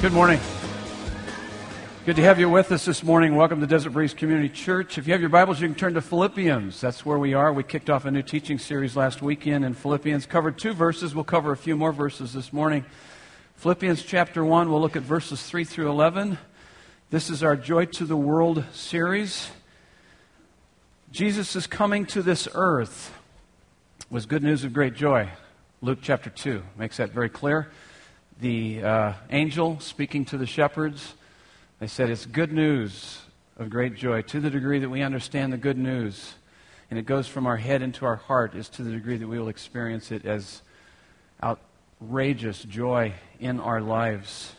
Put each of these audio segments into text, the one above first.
Good morning. Good to have you with us this morning. Welcome to Desert Breeze Community Church. If you have your Bibles, you can turn to Philippians. That's where we are. We kicked off a new teaching series last weekend in Philippians, covered two verses. We'll cover a few more verses this morning. Philippians chapter 1, we'll look at verses 3 through 11. This is our Joy to the World series. Jesus is coming to this earth was good news of great joy. Luke chapter 2 makes that very clear. The uh, angel speaking to the shepherds they said it's good news of great joy to the degree that we understand the good news and it goes from our head into our heart is to the degree that we will experience it as outrageous joy in our lives.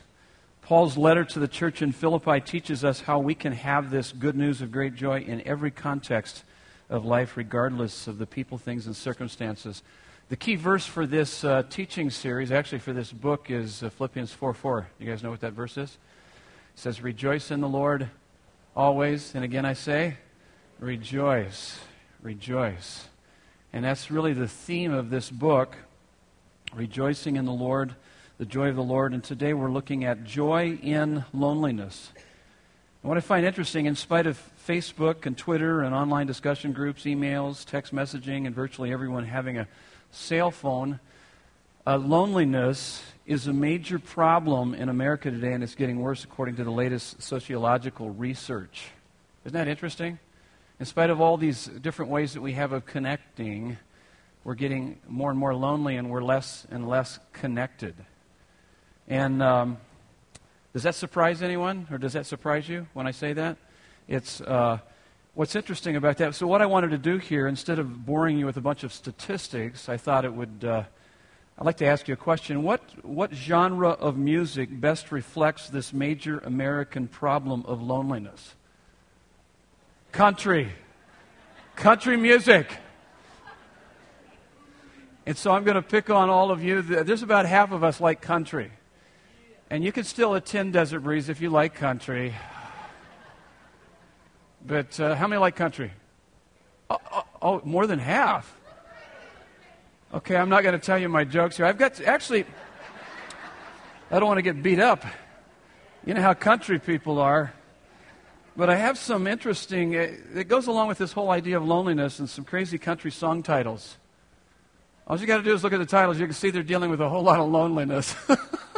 Paul's letter to the church in Philippi teaches us how we can have this good news of great joy in every context of life, regardless of the people, things, and circumstances. The key verse for this uh, teaching series, actually for this book, is uh, Philippians 4 4. You guys know what that verse is? It says, Rejoice in the Lord always. And again, I say, Rejoice. Rejoice. And that's really the theme of this book rejoicing in the Lord, the joy of the Lord. And today we're looking at joy in loneliness. And what I find interesting, in spite of Facebook and Twitter and online discussion groups, emails, text messaging, and virtually everyone having a cell phone, uh, loneliness is a major problem in America today, and it's getting worse according to the latest sociological research. Isn't that interesting? In spite of all these different ways that we have of connecting, we're getting more and more lonely and we're less and less connected. And um, does that surprise anyone, or does that surprise you when I say that? It's uh, what's interesting about that. So, what I wanted to do here, instead of boring you with a bunch of statistics, I thought it would. Uh, I'd like to ask you a question. What, what genre of music best reflects this major American problem of loneliness? Country. Country music. And so I'm going to pick on all of you. There's about half of us like country. And you can still attend Desert Breeze if you like country. But uh, how many like country? Oh, oh, oh, more than half. Okay, I'm not going to tell you my jokes here. I've got to, actually, I don't want to get beat up. You know how country people are. But I have some interesting, uh, it goes along with this whole idea of loneliness and some crazy country song titles. All you got to do is look at the titles. You can see they're dealing with a whole lot of loneliness.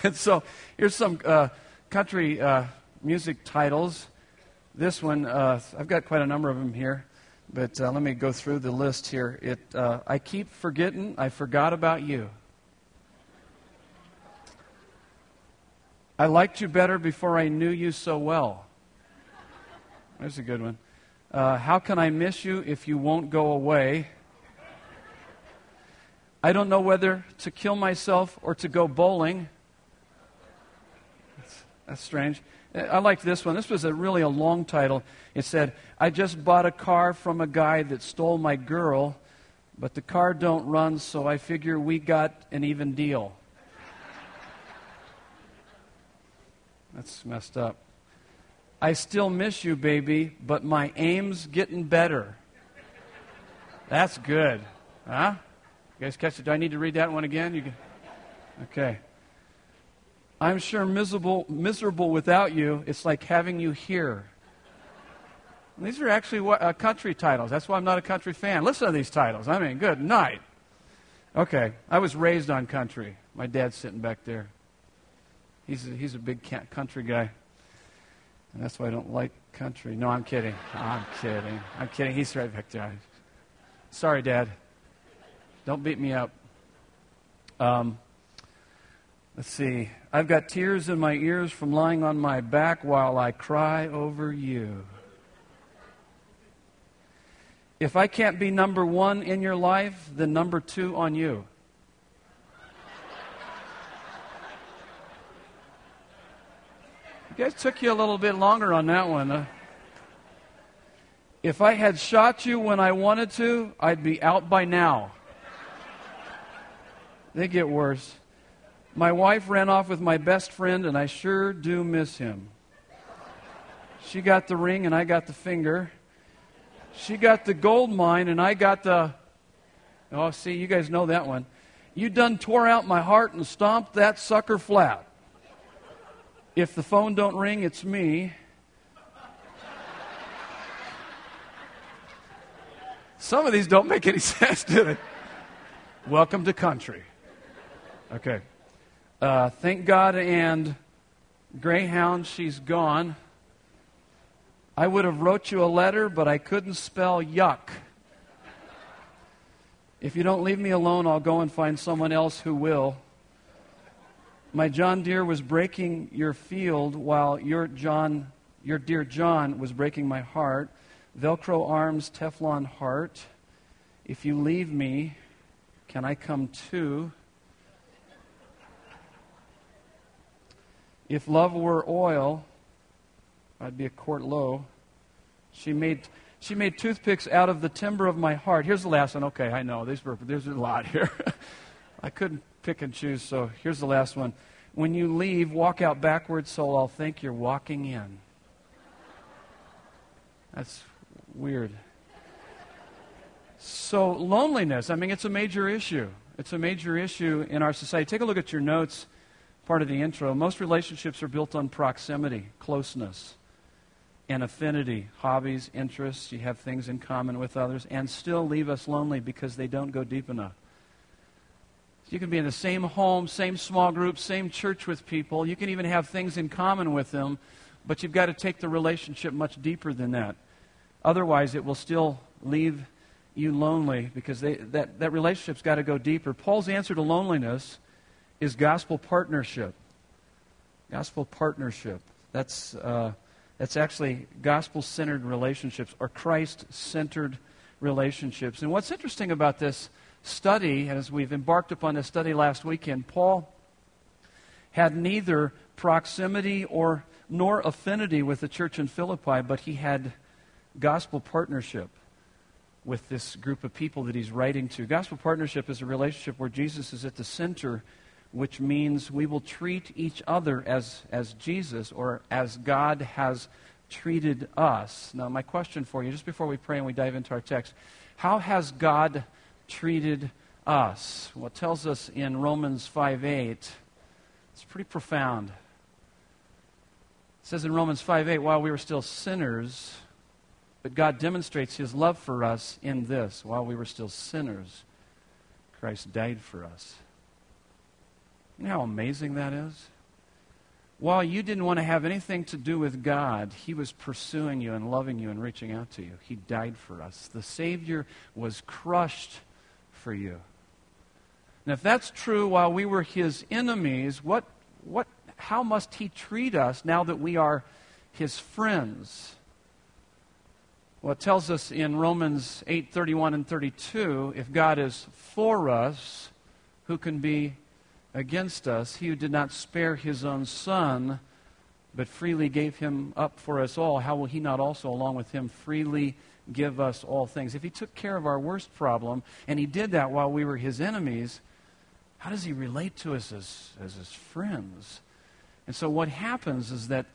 and so here's some uh, country uh, music titles. This one, uh, I've got quite a number of them here. But uh, let me go through the list here. It, uh, I keep forgetting I forgot about you. I liked you better before I knew you so well. There's a good one. Uh, how can I miss you if you won't go away? I don't know whether to kill myself or to go bowling. That's, strange. Uh, I liked this one. This was a really a long title. It said, I just bought a car from a guy that stole my girl, but the car don't run, so I figure we got an even deal. That's messed up. I still miss you, baby, but my aim's getting better. That's good. Huh? You guys catch it? Do I need to read that one again? You can... Okay. I'm sure miserable, miserable without you. It's like having you here. And these are actually what, uh, country titles. That's why I'm not a country fan. Listen to these titles. I mean, good night. Okay, I was raised on country. My dad's sitting back there. He's a, he's a big country guy. And that's why I don't like country. No, I'm kidding. I'm kidding. I'm kidding. He's right back there. Sorry, Dad. Don't beat me up. Um, Let's see. I've got tears in my ears from lying on my back while I cry over you. If I can't be number one in your life, then number two on you. You guys took you a little bit longer on that one. Huh? If I had shot you when I wanted to, I'd be out by now. They get worse. My wife ran off with my best friend, and I sure do miss him. She got the ring and I got the finger. She got the gold mine and I got the. Oh, see, you guys know that one. You done tore out my heart and stomped that sucker flat. If the phone don't ring, it's me. Some of these don't make any sense, do they? Welcome to country. Okay. Uh, thank God and Greyhound, she's gone. I would have wrote you a letter, but I couldn't spell yuck. If you don't leave me alone, I'll go and find someone else who will. My John Deere was breaking your field while your John, your dear John was breaking my heart. Velcro arms, Teflon heart. If you leave me, can I come too? If love were oil, I'd be a quart low. She made, she made toothpicks out of the timber of my heart. Here's the last one. Okay, I know. These were, there's a lot here. I couldn't pick and choose, so here's the last one. When you leave, walk out backwards so I'll think you're walking in. That's weird. So, loneliness, I mean, it's a major issue. It's a major issue in our society. Take a look at your notes, part of the intro. Most relationships are built on proximity, closeness, and affinity, hobbies, interests. You have things in common with others, and still leave us lonely because they don't go deep enough. You can be in the same home, same small group, same church with people. You can even have things in common with them, but you've got to take the relationship much deeper than that. Otherwise, it will still leave you lonely because they, that, that relationship's got to go deeper. Paul's answer to loneliness is gospel partnership. Gospel partnership. That's, uh, that's actually gospel centered relationships or Christ centered relationships. And what's interesting about this study, as we've embarked upon this study last weekend, Paul had neither proximity or nor affinity with the church in Philippi, but he had gospel partnership with this group of people that he's writing to. Gospel partnership is a relationship where Jesus is at the center, which means we will treat each other as, as Jesus or as God has treated us. Now, my question for you, just before we pray and we dive into our text, how has God treated us? Well, it tells us in Romans 5 8. It's pretty profound. It says in Romans 5 8, while we were still sinners, but God demonstrates his love for us in this while we were still sinners, Christ died for us. You know how amazing that is? While you didn't want to have anything to do with God, He was pursuing you and loving you and reaching out to you. He died for us. The Savior was crushed for you. And if that's true while we were His enemies, what, what, how must He treat us now that we are His friends? Well, it tells us in Romans 8 31 and 32 if God is for us, who can be against us? He who did not spare his own son, but freely gave him up for us all, how will he not also, along with him, freely give us all things? If he took care of our worst problem, and he did that while we were his enemies, how does he relate to us as, as his friends? And so what happens is that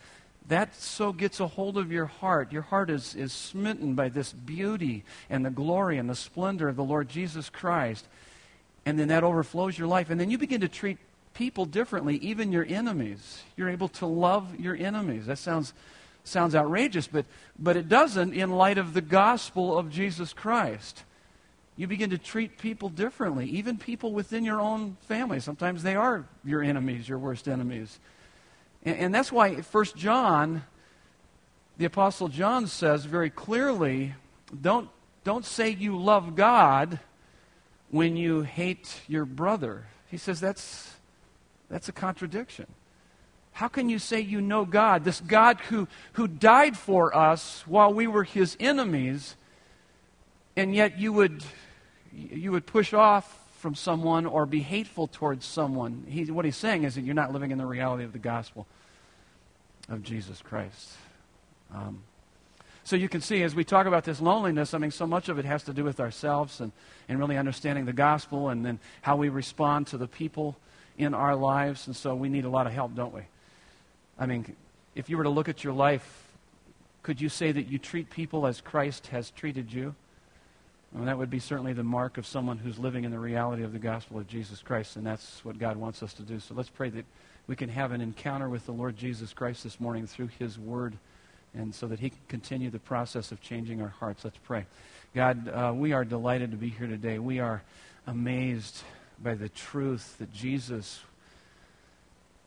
that so gets a hold of your heart. Your heart is, is smitten by this beauty and the glory and the splendor of the Lord Jesus Christ. And then that overflows your life. And then you begin to treat people differently, even your enemies. You're able to love your enemies. That sounds, sounds outrageous, but, but it doesn't in light of the gospel of Jesus Christ. You begin to treat people differently, even people within your own family. Sometimes they are your enemies, your worst enemies. And, and that's why First John, the Apostle John says very clearly don't, don't say you love God when you hate your brother. He says that's, that's a contradiction. How can you say you know God, this God who, who died for us while we were his enemies, and yet you would, you would push off from someone or be hateful towards someone? He, what he's saying is that you're not living in the reality of the gospel of Jesus Christ. Um, so you can see as we talk about this loneliness, I mean, so much of it has to do with ourselves and, and really understanding the gospel and then how we respond to the people in our lives. And so we need a lot of help, don't we? I mean, if you were to look at your life Could you say that you treat people as Christ has treated you? Well, that would be certainly the mark of someone who's living in the reality of the gospel of Jesus Christ, and that's what God wants us to do. So let's pray that we can have an encounter with the Lord Jesus Christ this morning through His Word, and so that He can continue the process of changing our hearts. Let's pray. God, uh, we are delighted to be here today. We are amazed by the truth that Jesus,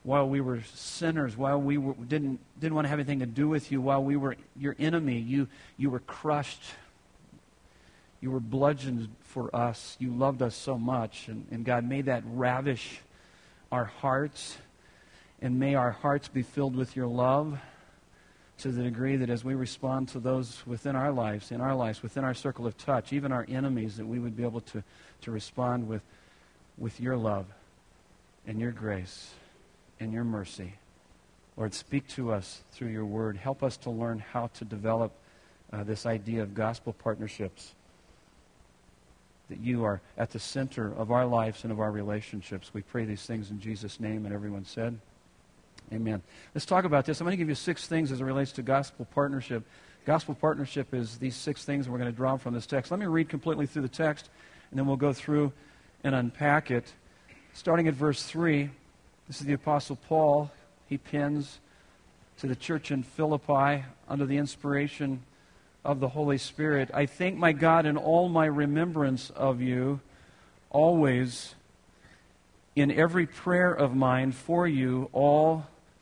while we were sinners, while we were, didn't, didn't want to have anything to do with you, while we were your enemy, you, you were crushed you were bludgeoned for us. You loved us so much. And, and God, may that ravish our hearts. And may our hearts be filled with your love to the degree that as we respond to those within our lives, in our lives, within our circle of touch, even our enemies, that we would be able to, to respond with, with your love and your grace and your mercy. Lord, speak to us through your word. Help us to learn how to develop uh, this idea of gospel partnerships that you are at the center of our lives and of our relationships. We pray these things in Jesus' name, and everyone said, Amen. Let's talk about this. I'm going to give you six things as it relates to gospel partnership. Gospel partnership is these six things, and we're going to draw from this text. Let me read completely through the text, and then we'll go through and unpack it. Starting at verse 3, this is the Apostle Paul. He pins to the church in Philippi under the inspiration of the Holy Spirit. I thank my God in all my remembrance of you, always in every prayer of mine for you all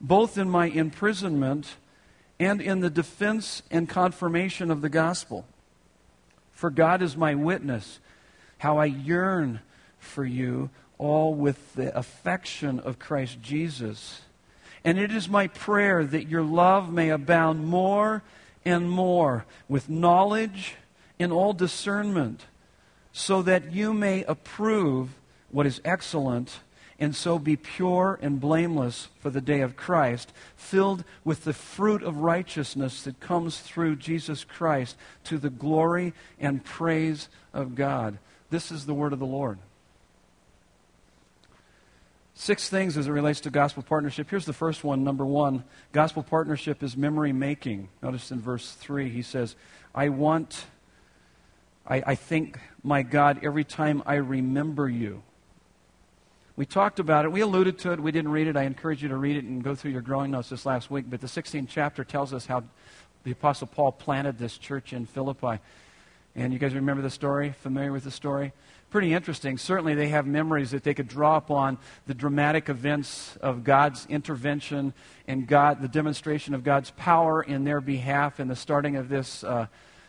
both in my imprisonment and in the defense and confirmation of the gospel. For God is my witness, how I yearn for you all with the affection of Christ Jesus. And it is my prayer that your love may abound more and more with knowledge and all discernment, so that you may approve what is excellent and so be pure and blameless for the day of Christ, filled with the fruit of righteousness that comes through Jesus Christ to the glory and praise of God. This is the word of the Lord. Six things as it relates to gospel partnership. Here's the first one. Number one, gospel partnership is memory making. Notice in verse 3, he says, I want, I, I think, my God, every time I remember you. We talked about it. We alluded to it. We didn't read it. I encourage you to read it and go through your growing notes this last week. But the 16th chapter tells us how the Apostle Paul planted this church in Philippi. And you guys remember the story? Familiar with the story? pretty interesting. Certainly, they have memories that they could draw upon the dramatic events of God's intervention and God, the demonstration of God's power in their behalf in the starting of this, uh,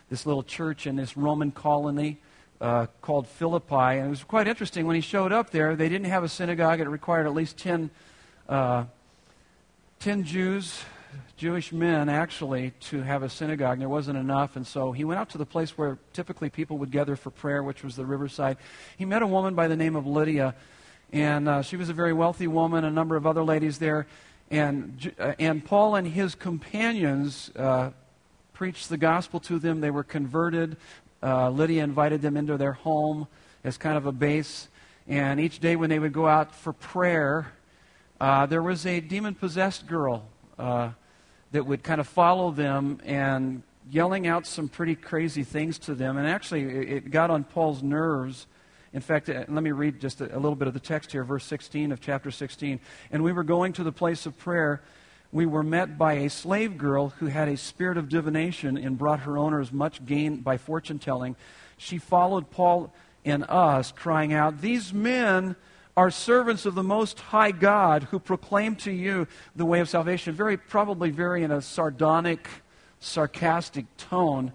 this little church in this Roman colony. Uh, called Philippi. And it was quite interesting when he showed up there. They didn't have a synagogue. It required at least 10, uh, 10 Jews Jewish men actually to have a synagogue, and there wasn't enough. And so he went out to the place where typically people would gather for prayer, which was the riverside. He met a woman by the name of Lydia, and uh, she was a very wealthy woman, a number of other ladies there. And, uh, and Paul and his companions uh, preached the gospel to them. They were converted. Uh, Lydia invited them into their home as kind of a base. And each day when they would go out for prayer, uh, there was a demon possessed girl uh, that would kind of follow them and yelling out some pretty crazy things to them. And actually, it got on Paul's nerves. In fact, uh, let me read just a, a little bit of the text here, verse 16 of chapter 16. And we were going to the place of prayer. We were met by a slave girl who had a spirit of divination and brought her owners much gain by fortune telling. She followed Paul and us, crying out, These men are servants of the Most High God who proclaim to you the way of salvation. Very, probably very in a sardonic, sarcastic tone.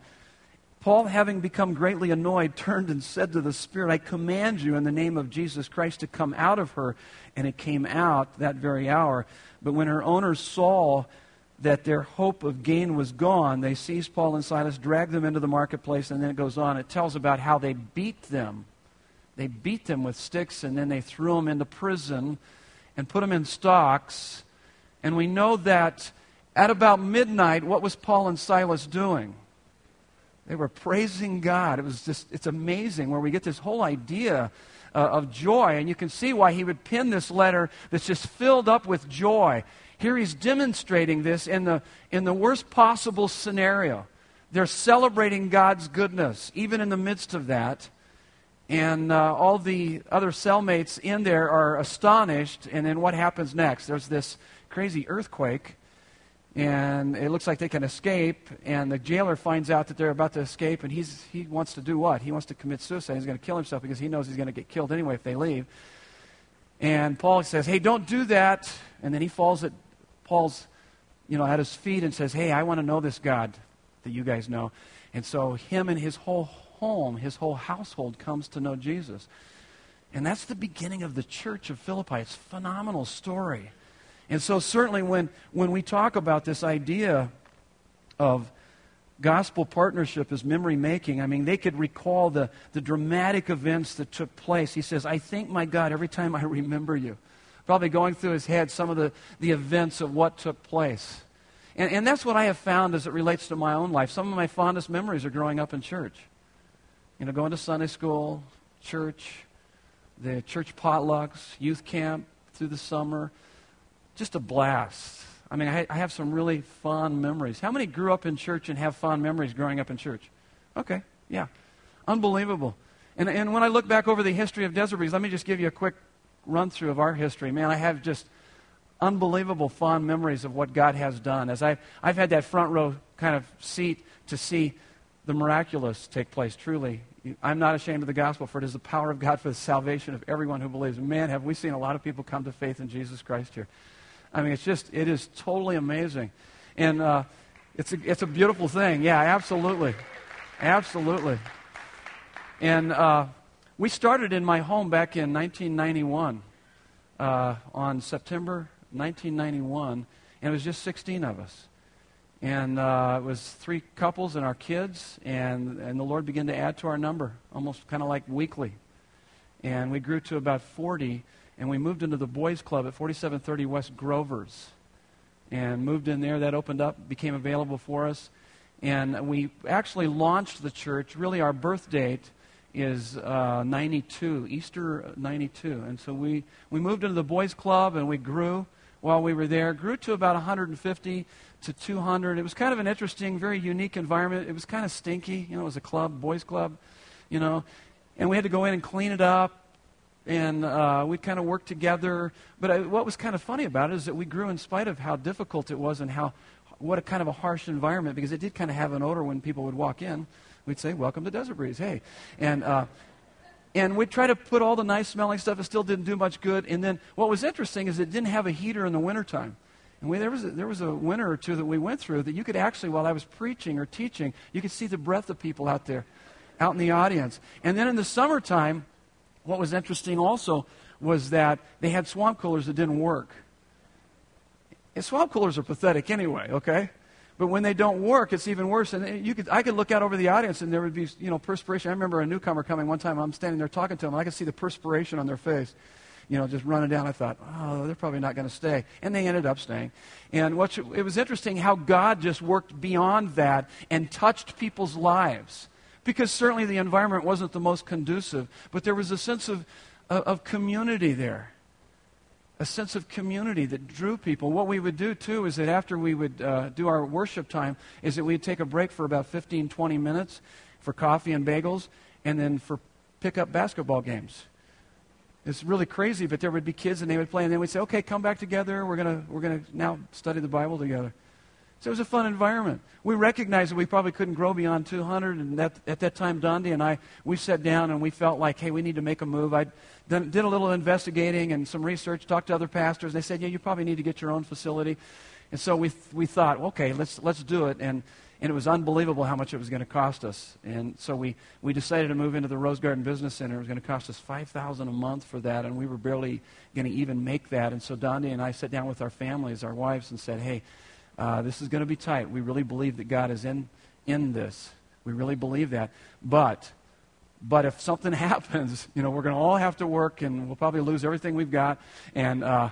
Paul, having become greatly annoyed, turned and said to the Spirit, I command you in the name of Jesus Christ to come out of her. And it came out that very hour. But when her owners saw that their hope of gain was gone, they seized Paul and Silas, dragged them into the marketplace, and then it goes on. It tells about how they beat them. They beat them with sticks, and then they threw them into prison and put them in stocks. And we know that at about midnight, what was Paul and Silas doing? They were praising God. It was just, it's amazing where we get this whole idea uh, of joy. And you can see why he would pen this letter that's just filled up with joy. Here he's demonstrating this in the, in the worst possible scenario. They're celebrating God's goodness, even in the midst of that. And uh, all the other cellmates in there are astonished. And then what happens next? There's this crazy earthquake and it looks like they can escape. And the jailer finds out that they're about to escape, and he's, he wants to do what? He wants to commit suicide. He's going to kill himself because he knows he's going to get killed anyway if they leave. And Paul says, "Hey, don't do that." And then he falls at Paul's, you know, at his feet and says, "Hey, I want to know this God that you guys know." And so him and his whole home, his whole household comes to know Jesus. And that's the beginning of the church of Philippi. It's a phenomenal story. And so, certainly, when, when we talk about this idea of gospel partnership as memory making, I mean, they could recall the, the dramatic events that took place. He says, I thank my God every time I remember you. Probably going through his head some of the, the events of what took place. And, and that's what I have found as it relates to my own life. Some of my fondest memories are growing up in church. You know, going to Sunday school, church, the church potlucks, youth camp through the summer just a blast. I mean, I, I have some really fond memories. How many grew up in church and have fond memories growing up in church? Okay, yeah. Unbelievable. And, and when I look back over the history of Desert Breeze, let me just give you a quick run through of our history. Man, I have just unbelievable fond memories of what God has done. As I've, I've had that front row kind of seat to see the miraculous take place, truly. I'm not ashamed of the gospel, for it is the power of God for the salvation of everyone who believes. Man, have we seen a lot of people come to faith in Jesus Christ here. I mean, it's just, it is totally amazing. And uh, it's, a, it's a beautiful thing. Yeah, absolutely. Absolutely. And uh, we started in my home back in 1991, uh, on September 1991, and it was just 16 of us. And uh, it was three couples and our kids, and, and the Lord began to add to our number, almost kind of like weekly. And we grew to about 40 and we moved into the boys' club at 4730 West Grovers. And moved in there. That opened up, became available for us. And we actually launched the church. Really, our birth date is uh, 92, Easter 92. And so we, we moved into the boys' club and we grew while we were there. Grew to about 150 to 200. It was kind of an interesting, very unique environment. It was kind of stinky. You know, it was a club, boys' club, you know. And we had to go in and clean it up and uh, we kind of worked together. But I, what was kind of funny about it is that we grew in spite of how difficult it was and how what a kind of a harsh environment because it did kind of have an odor when people would walk in. We'd say, "Welcome to Desert Breeze," hey, and. Uh, and we'd try to put all the nice smelling stuff. It still didn't do much good. And then what was interesting is it didn't have a heater in the wintertime. And we, there, was a, there was a winter or two that we went through that you could actually, while I was preaching or teaching, you could see the breath of people out there, out in the audience. And then in the summertime, what was interesting also was that they had swamp coolers that didn't work. And swamp coolers are pathetic anyway, okay? But when they don't work, it's even worse. And you could, I could look out over the audience and there would be, you know, perspiration. I remember a newcomer coming one time. I'm standing there talking to them, and I could see the perspiration on their face, you know, just running down. I thought, oh, they're probably not going to stay. And they ended up staying. And what it was interesting how God just worked beyond that and touched people's lives because certainly the environment wasn't the most conducive, but there was a sense of, of community there. A sense of community that drew people. What we would do, too, is that after we would uh, do our worship time, is that we'd take a break for about 15, 20 minutes for coffee and bagels, and then for pick-up basketball games. It's really crazy, but there would be kids, and they would play, and then we'd say, okay, come back together. We're going we're gonna now study the Bible together. So it was a fun environment. We recognized that we probably couldn't grow beyond 200, and that, at that time, Dondi and I, we sat down and we felt like, hey, we need to make a move. I did a little investigating and some research, talked to other pastors. And they said, yeah, you probably need to get your own facility. And so we, we thought, okay, let's, let's do it. And, and it was unbelievable how much it was going to cost us. And so we, we decided to move into the Rose Garden Business Center. It was going to cost us 5000 a month for that, and we were barely going to even make that. And so Dondi and I sat down with our families, our wives, and said, hey, Uh, this is going to be tight. We really believe that God is in, in this. We really believe that. But, but if something happens, you know, we're going to all have to work and we'll probably lose everything we've got. And, uh,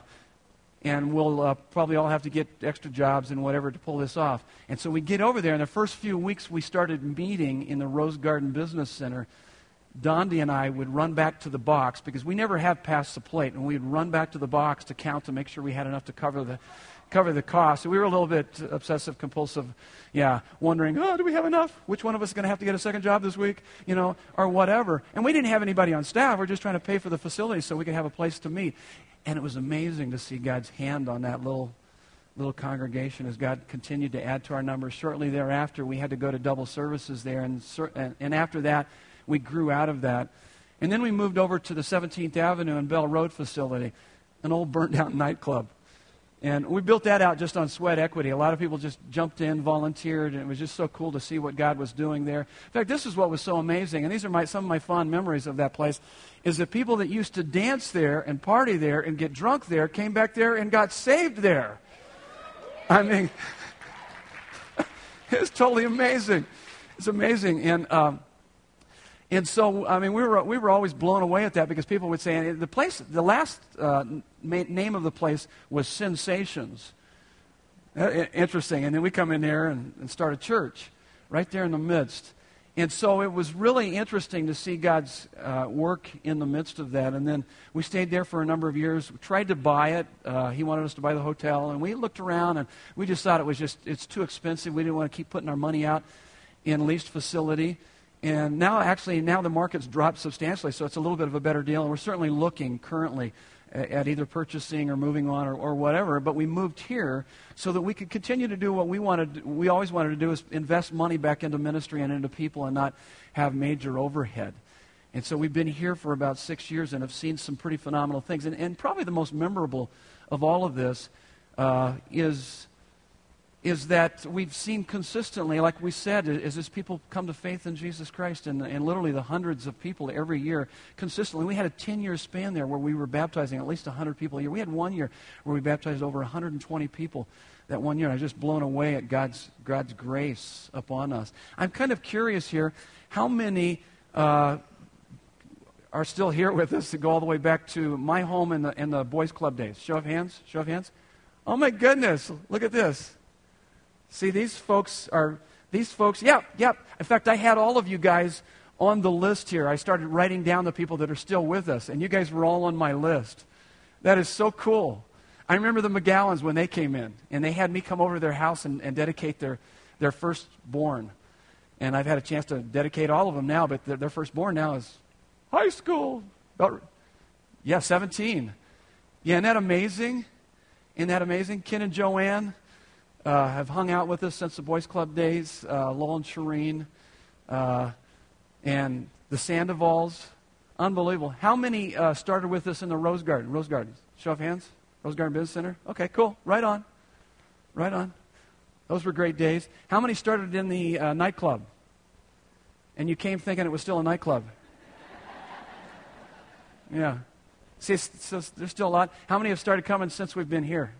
and we'll uh, probably all have to get extra jobs and whatever to pull this off. And so we get over there, and the first few weeks we started meeting in the Rose Garden Business Center. Dondi and I would run back to the box because we never have passed the plate, and we'd run back to the box to count to make sure we had enough to cover the cover the cost. We were a little bit obsessive compulsive, yeah, wondering, oh, do we have enough? Which one of us is going to have to get a second job this week, you know, or whatever. And we didn't have anybody on staff. We're just trying to pay for the facility so we could have a place to meet. And it was amazing to see God's hand on that little little congregation as God continued to add to our numbers. Shortly thereafter, we had to go to double services there, and, and after that, we grew out of that. And then we moved over to the 17th Avenue and Bell Road facility, an old burnt out nightclub. And we built that out just on sweat equity. A lot of people just jumped in, volunteered, and it was just so cool to see what God was doing there. In fact, this is what was so amazing, and these are my, some of my fond memories of that place, is that people that used to dance there and party there and get drunk there came back there and got saved there. I mean, it's totally amazing. It's amazing. And um, and so, I mean, we were, we were always blown away at that because people would say, the place, the last uh, name of the place was Sensations. Uh, interesting. And then we come in there and, and start a church right there in the midst. And so it was really interesting to see God's uh, work in the midst of that. And then we stayed there for a number of years. We tried to buy it. Uh, he wanted us to buy the hotel. And we looked around and we just thought it was just, it's too expensive. We didn't want to keep putting our money out in leased facility. And now, actually, now the market's dropped substantially, so it's a little bit of a better deal. And we're certainly looking currently at either purchasing or moving on or, or whatever. But we moved here so that we could continue to do what we wanted. We always wanted to do is invest money back into ministry and into people and not have major overhead. And so we've been here for about six years and have seen some pretty phenomenal things. And, and probably the most memorable of all of this uh, is is that we've seen consistently, like we said, is as people come to faith in Jesus Christ, and, and literally the hundreds of people every year consistently. We had a 10 year span there where we were baptizing at least 100 people a year. We had one year where we baptized over 120 people that one year. I was just blown away at God's, God's grace upon us. I'm kind of curious here how many uh, are still here with us to go all the way back to my home in the, in the Boys Club days? Show of hands? Show of hands? Oh my goodness, look at this. See, these folks are, these folks, yep, yep. In fact, I had all of you guys on the list here. I started writing down the people that are still with us, and you guys were all on my list. That is so cool. I remember the McGowans when they came in, and they had me come over to their house and, and dedicate their, their firstborn. And I've had a chance to dedicate all of them now, but their, their firstborn now is high school. About, yeah, 17. Yeah, isn't that amazing? Isn't that amazing? Ken and Joanne, uh, have hung out with us since the Boys Club days, uh, Lowell and Shireen, uh, and the Sandovals. Unbelievable. How many uh, started with us in the Rose Garden? Rose Garden. Show of hands. Rose Garden Business Center. Okay, cool. Right on. Right on. Those were great days. How many started in the uh, nightclub? And you came thinking it was still a nightclub? yeah. See, there's still a lot. How many have started coming since we've been here?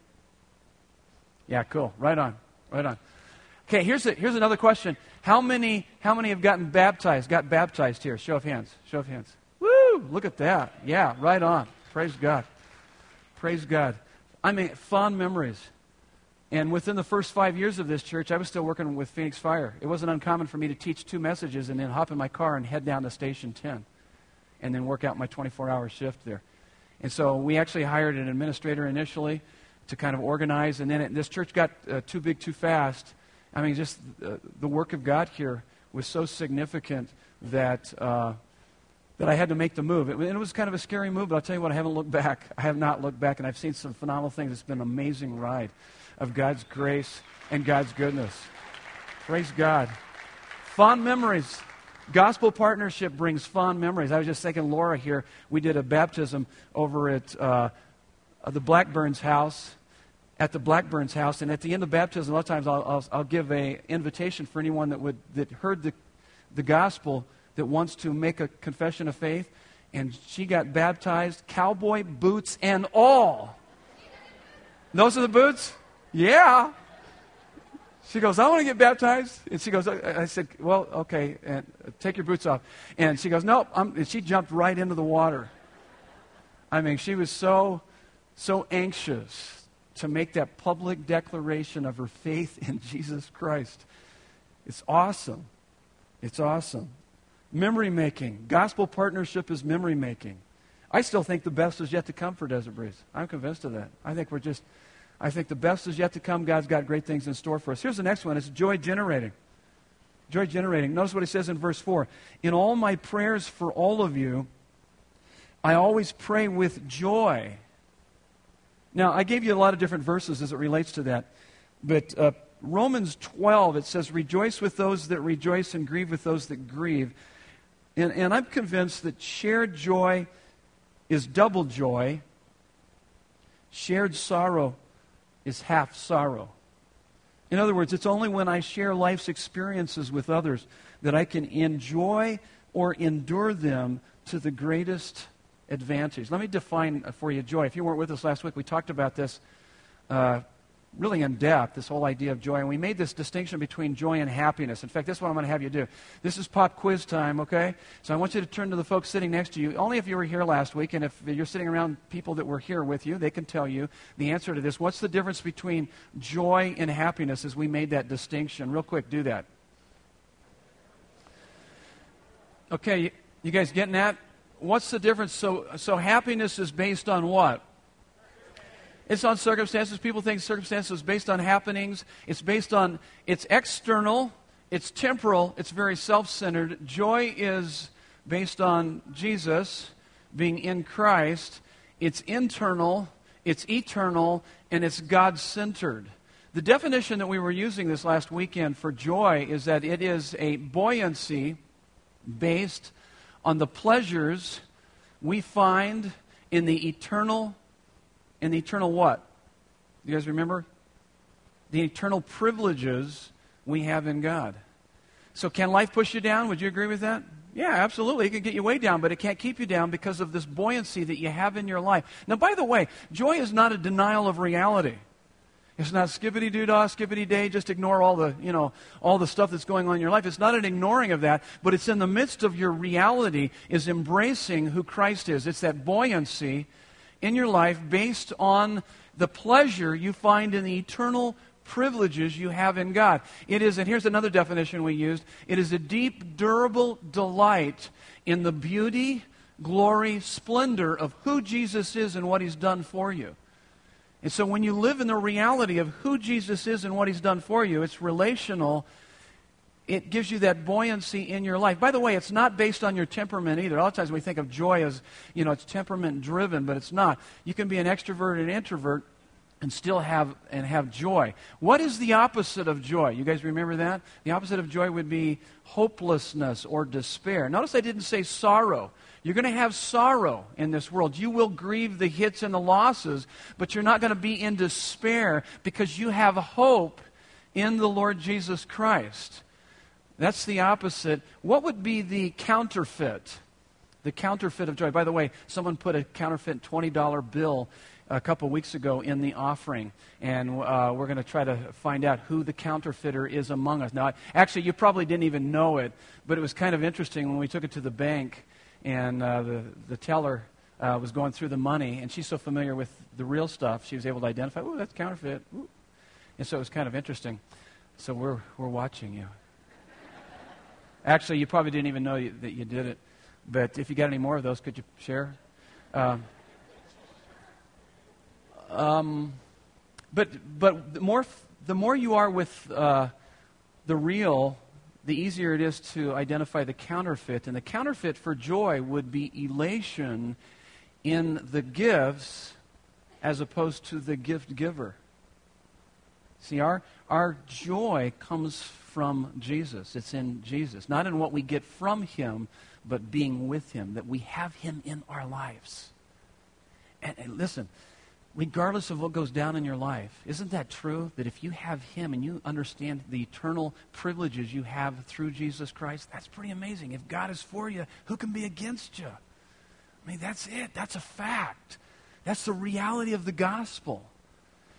Yeah, cool. Right on. Right on. Okay, here's, a, here's another question. How many, how many have gotten baptized, got baptized here? Show of hands. Show of hands. Woo! Look at that. Yeah, right on. Praise God. Praise God. I mean, fond memories. And within the first five years of this church, I was still working with Phoenix Fire. It wasn't uncommon for me to teach two messages and then hop in my car and head down to Station 10 and then work out my 24 hour shift there. And so we actually hired an administrator initially to kind of organize. And then it, this church got uh, too big too fast. I mean, just uh, the work of God here was so significant that, uh, that I had to make the move. It, it, was kind of a scary move, but I'll tell you what, I haven't looked back. I have not looked back, and I've seen some phenomenal things. It's been an amazing ride of God's grace and God's goodness. Praise God. Fond memories. Gospel partnership brings fond memories. I was just thinking, Laura here, we did a baptism over at uh, the Blackburns house, at the Blackburns house, and at the end of baptism, a lot of times I'll, I'll, I'll give a invitation for anyone that would that heard the, the gospel that wants to make a confession of faith, and she got baptized, cowboy boots and all. Those are the boots? Yeah. She goes, I want to get baptized. And she goes, I, said, well, okay, and take your boots off. And she goes, nope. I'm, and she jumped right into the water. I mean, she was so, so anxious to make that public declaration of her faith in Jesus Christ. It's awesome. It's awesome. Memory making. Gospel partnership is memory making. I still think the best is yet to come for Desert Breeze. I'm convinced of that. I think we're just, I think the best is yet to come. God's got great things in store for us. Here's the next one it's joy generating. Joy generating. Notice what he says in verse 4 In all my prayers for all of you, I always pray with joy. Now, I gave you a lot of different verses as it relates to that, but uh, Romans 12, it says, Rejoice with those that rejoice and grieve with those that grieve. And, and I'm convinced that shared joy is double joy, shared sorrow is half sorrow. In other words, it's only when I share life's experiences with others that I can enjoy or endure them to the greatest advantage. Let me define for you joy. If you weren't with us last week, we talked about this uh, really in depth, this whole idea of joy. And we made this distinction between joy and happiness. In fact, this is what I'm going to have you do. This is pop quiz time, okay? So I want you to turn to the folks sitting next to you. Only if you were here last week, and if you're sitting around people that were here with you, they can tell you the answer to this. What's the difference between joy and happiness as we made that distinction? Real quick, do that. Okay, you, you guys getting that? What's the difference? So, so happiness is based on what? It's on circumstances. People think circumstances is based on happenings. It's based on, it's external, it's temporal, it's very self centered. Joy is based on Jesus being in Christ. It's internal, it's eternal, and it's God centered. The definition that we were using this last weekend for joy is that it is a buoyancy based on the pleasures we find in the eternal in the eternal what? You guys remember? The eternal privileges we have in God. So, can life push you down? Would you agree with that? Yeah, absolutely. It can get you way down, but it can't keep you down because of this buoyancy that you have in your life. Now, by the way, joy is not a denial of reality. It's not skippity doo dah, skippity day, just ignore all the, you know, all the stuff that's going on in your life. It's not an ignoring of that, but it's in the midst of your reality is embracing who Christ is. It's that buoyancy in your life based on the pleasure you find in the eternal privileges you have in God. It is, and here's another definition we used it is a deep, durable delight in the beauty, glory, splendor of who Jesus is and what he's done for you. And so when you live in the reality of who Jesus is and what he's done for you, it's relational it gives you that buoyancy in your life. By the way, it's not based on your temperament either. A lot of times we think of joy as, you know, it's temperament driven, but it's not. You can be an extrovert and introvert and still have and have joy. What is the opposite of joy? You guys remember that? The opposite of joy would be hopelessness or despair. Notice I didn't say sorrow. You're going to have sorrow in this world. You will grieve the hits and the losses, but you're not going to be in despair because you have hope in the Lord Jesus Christ. That's the opposite. What would be the counterfeit? The counterfeit of joy. By the way, someone put a counterfeit $20 bill a couple weeks ago in the offering, and uh, we're going to try to find out who the counterfeiter is among us. Now, actually, you probably didn't even know it, but it was kind of interesting when we took it to the bank, and uh, the, the teller uh, was going through the money, and she's so familiar with the real stuff, she was able to identify, oh, that's counterfeit. Ooh. And so it was kind of interesting. So we're, we're watching you. Actually, you probably didn't even know you, that you did it. But if you got any more of those, could you share? Um, um, but but the more the more you are with uh, the real, the easier it is to identify the counterfeit. And the counterfeit for joy would be elation in the gifts as opposed to the gift giver. See, our, our joy comes from Jesus. It's in Jesus. Not in what we get from Him, but being with Him, that we have Him in our lives. And, and, listen, regardless of what goes down in your life, isn't that true? That if you have Him and you understand the eternal privileges you have through Jesus Christ, that's pretty amazing. If God is for you, who can be against you? I mean, that's it. That's a fact. That's the reality of the gospel.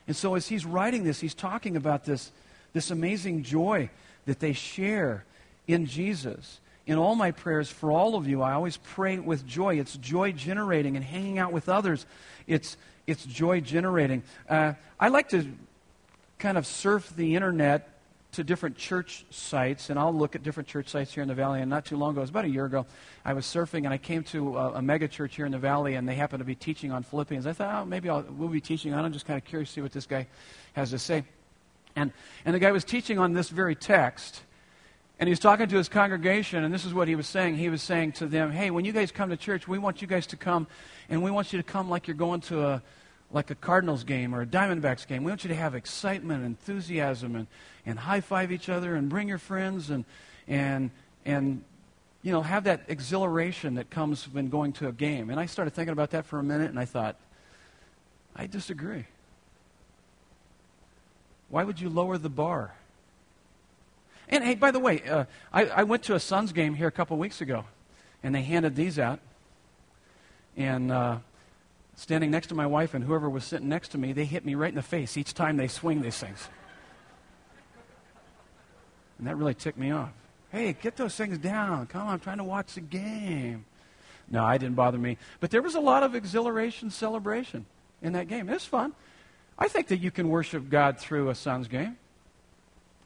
And so as he's writing this, he's talking about this this amazing joy that they share in Jesus. In all my prayers for all of you, I always pray with joy. It's joy generating and hanging out with others. It's, it's joy generating. Uh, I like to kind of surf the internet to different church sites, and I'll look at different church sites here in the valley. And not too long ago, it was about a year ago, I was surfing and I came to a, a mega church here in the valley, and they happened to be teaching on Philippians. I thought, oh, maybe I'll, we'll be teaching on. I'm just kind of curious to see what this guy has to say. And, and the guy was teaching on this very text. And he was talking to his congregation, and this is what he was saying. He was saying to them, Hey, when you guys come to church, we want you guys to come, and we want you to come like you're going to a, like a Cardinals game or a Diamondbacks game. We want you to have excitement, and enthusiasm, and, and high five each other, and bring your friends, and, and, and you know, have that exhilaration that comes when going to a game. And I started thinking about that for a minute, and I thought, I disagree. Why would you lower the bar? And hey, by the way, uh, I, I, went to a Suns game here a couple weeks ago, and they handed these out. And uh, standing next to my wife and whoever was sitting next to me, they hit me right in the face each time they swing these things. And that really ticked me off. Hey, get those things down. Come on, I'm trying to watch the game. No, I didn't bother me. But there was a lot of exhilaration, celebration in that game. It was fun. I think that you can worship God through a Suns game.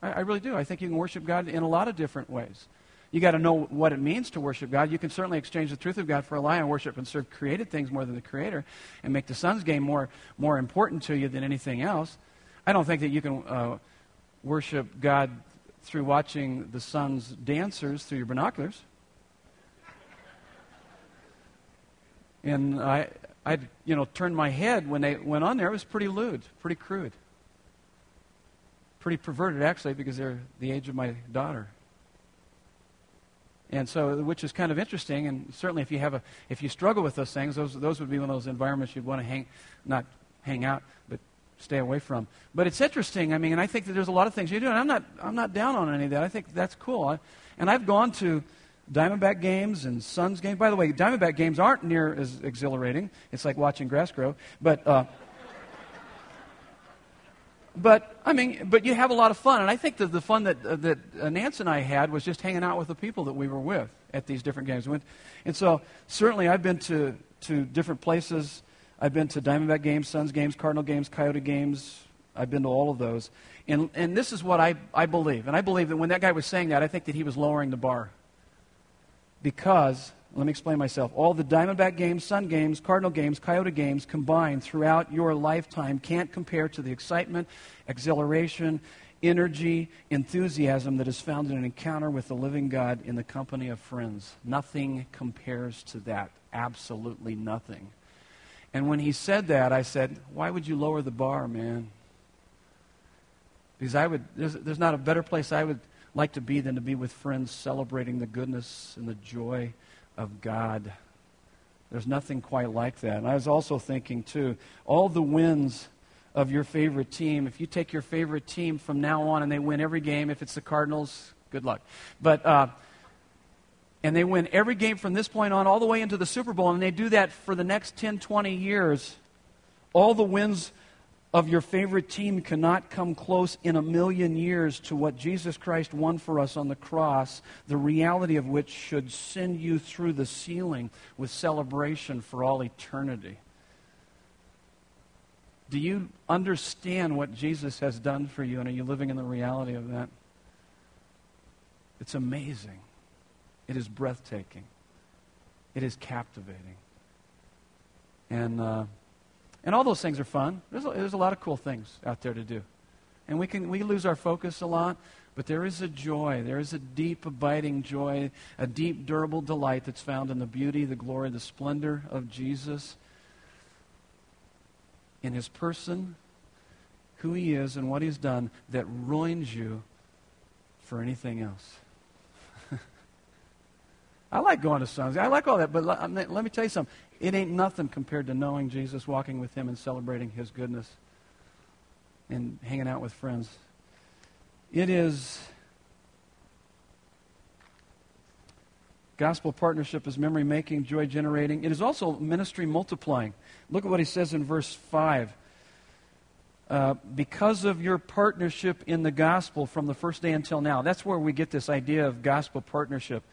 I, I really do. I think you can worship God in a lot of different ways. You got to know what it means to worship God. You can certainly exchange the truth of God for a lie and worship and serve created things more than the Creator, and make the Suns game more more important to you than anything else. I don't think that you can uh, worship God through watching the Suns dancers through your binoculars. And I, I, you know, turned my head when they went on there. It was pretty lewd, pretty crude pretty perverted, actually, because they're the age of my daughter. And so, which is kind of interesting, and certainly if you have a, if you struggle with those things, those, those would be one of those environments you'd want to hang, not hang out, but stay away from. But it's interesting. I mean, and I think that there's a lot of things you do, and I'm not, I'm not down on any of that. I think that's cool. I, and I've gone to Diamondback games and Suns games. By the way, Diamondback games aren't near as exhilarating. It's like watching grass grow. But uh, but I mean, but you have a lot of fun, and I think that the fun that uh, that uh, Nance and I had was just hanging out with the people that we were with at these different games. And so, certainly, I've been to to different places. I've been to Diamondback games, Suns games, Cardinal games, Coyote games. I've been to all of those, and and this is what I I believe, and I believe that when that guy was saying that, I think that he was lowering the bar because let me explain myself. All the Diamondback games, Sun games, Cardinal games, Coyote games combined throughout your lifetime can't compare to the excitement, exhilaration, energy, enthusiasm that is found in an encounter with the living God in the company of friends. Nothing compares to that. Absolutely nothing. And when he said that, I said, Why would you lower the bar, man? Because I would, there's, there's not a better place I would like to be than to be with friends celebrating the goodness and the joy of God. There's nothing quite like that. And I was also thinking, too, all the wins of your favorite team, if you take your favorite team from now on and they win every game, if it's the Cardinals, good luck. But, uh, and they win every game from this point on all the way into the Super Bowl, and they do that for the next 10, 20 years, all the wins of your favorite team cannot come close in a million years to what Jesus Christ won for us on the cross, the reality of which should send you through the ceiling with celebration for all eternity. Do you understand what Jesus has done for you, and are you living in the reality of that? It's amazing. It is breathtaking. It is captivating. And. Uh, and all those things are fun. There's a, there's a lot of cool things out there to do. And we can we lose our focus a lot, but there is a joy. There is a deep, abiding joy, a deep, durable delight that's found in the beauty, the glory, the splendor of Jesus, in his person, who he is, and what he's done that ruins you for anything else. I like going to Suns. I like all that, but let, let me tell you something. It ain't nothing compared to knowing Jesus, walking with Him, and celebrating His goodness and hanging out with friends. It is. Gospel partnership is memory making, joy generating. It is also ministry multiplying. Look at what he says in verse 5. uh, because of your partnership in the gospel from the first day until now. That's where we get this idea of gospel partnership.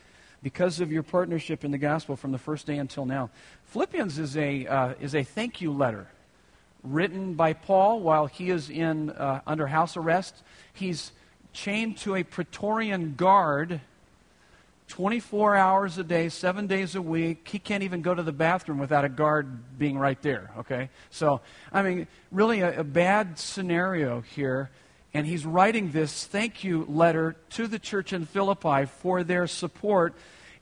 Because of your partnership in the gospel from the first day until now. Philippians is a, uh, is a thank you letter written by Paul while he is in, uh, under house arrest. He's chained to a Praetorian guard 24 hours a day, seven days a week. He can't even go to the bathroom without a guard being right there, okay? So, I mean, really a, a, bad scenario here. And he's writing this thank you letter to the church in Philippi for their support.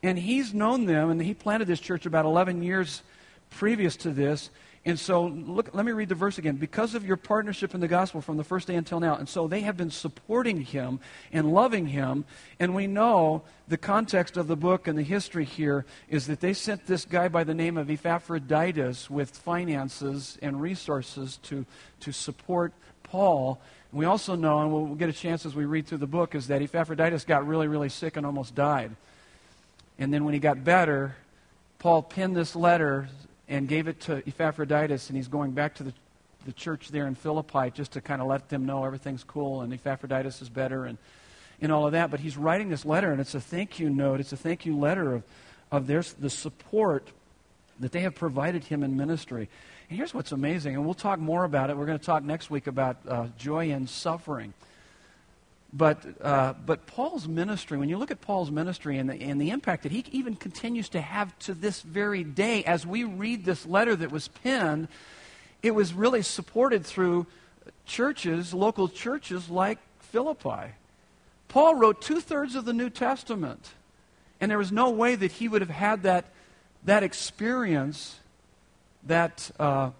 And he's known them, and he planted this church about 11 years previous to this. And so, look, let me read the verse again. Because of your partnership in the gospel from the first day until now. And so they have been supporting him and loving him. And we know the context of the book and the history here is that they sent this guy by the name of Epaphroditus with finances and resources to, to support Paul. And we also know, and we'll get a chance as we read through the book, is that Epaphroditus got really, really sick and almost died. And then when he got better, Paul penned this letter and gave it to Epaphroditus, and he's going back to the, the church there in Philippi just to kind of let them know everything's cool and Epaphroditus is better and, and all of that. But he's writing this letter, and it's a thank you note. It's a thank you letter of, of their, the support that they have provided him in ministry. And here's what's amazing, and we'll talk more about it. We're going to talk next week about uh, joy and suffering. But, uh, but Paul's ministry, when you look at Paul's ministry and the, and the impact that he even continues to have to this very day, as we read this letter that was penned, it was really supported through churches, local churches like Philippi. Paul wrote two thirds of the New Testament, and there was no way that he would have had that, that experience, that. Uh,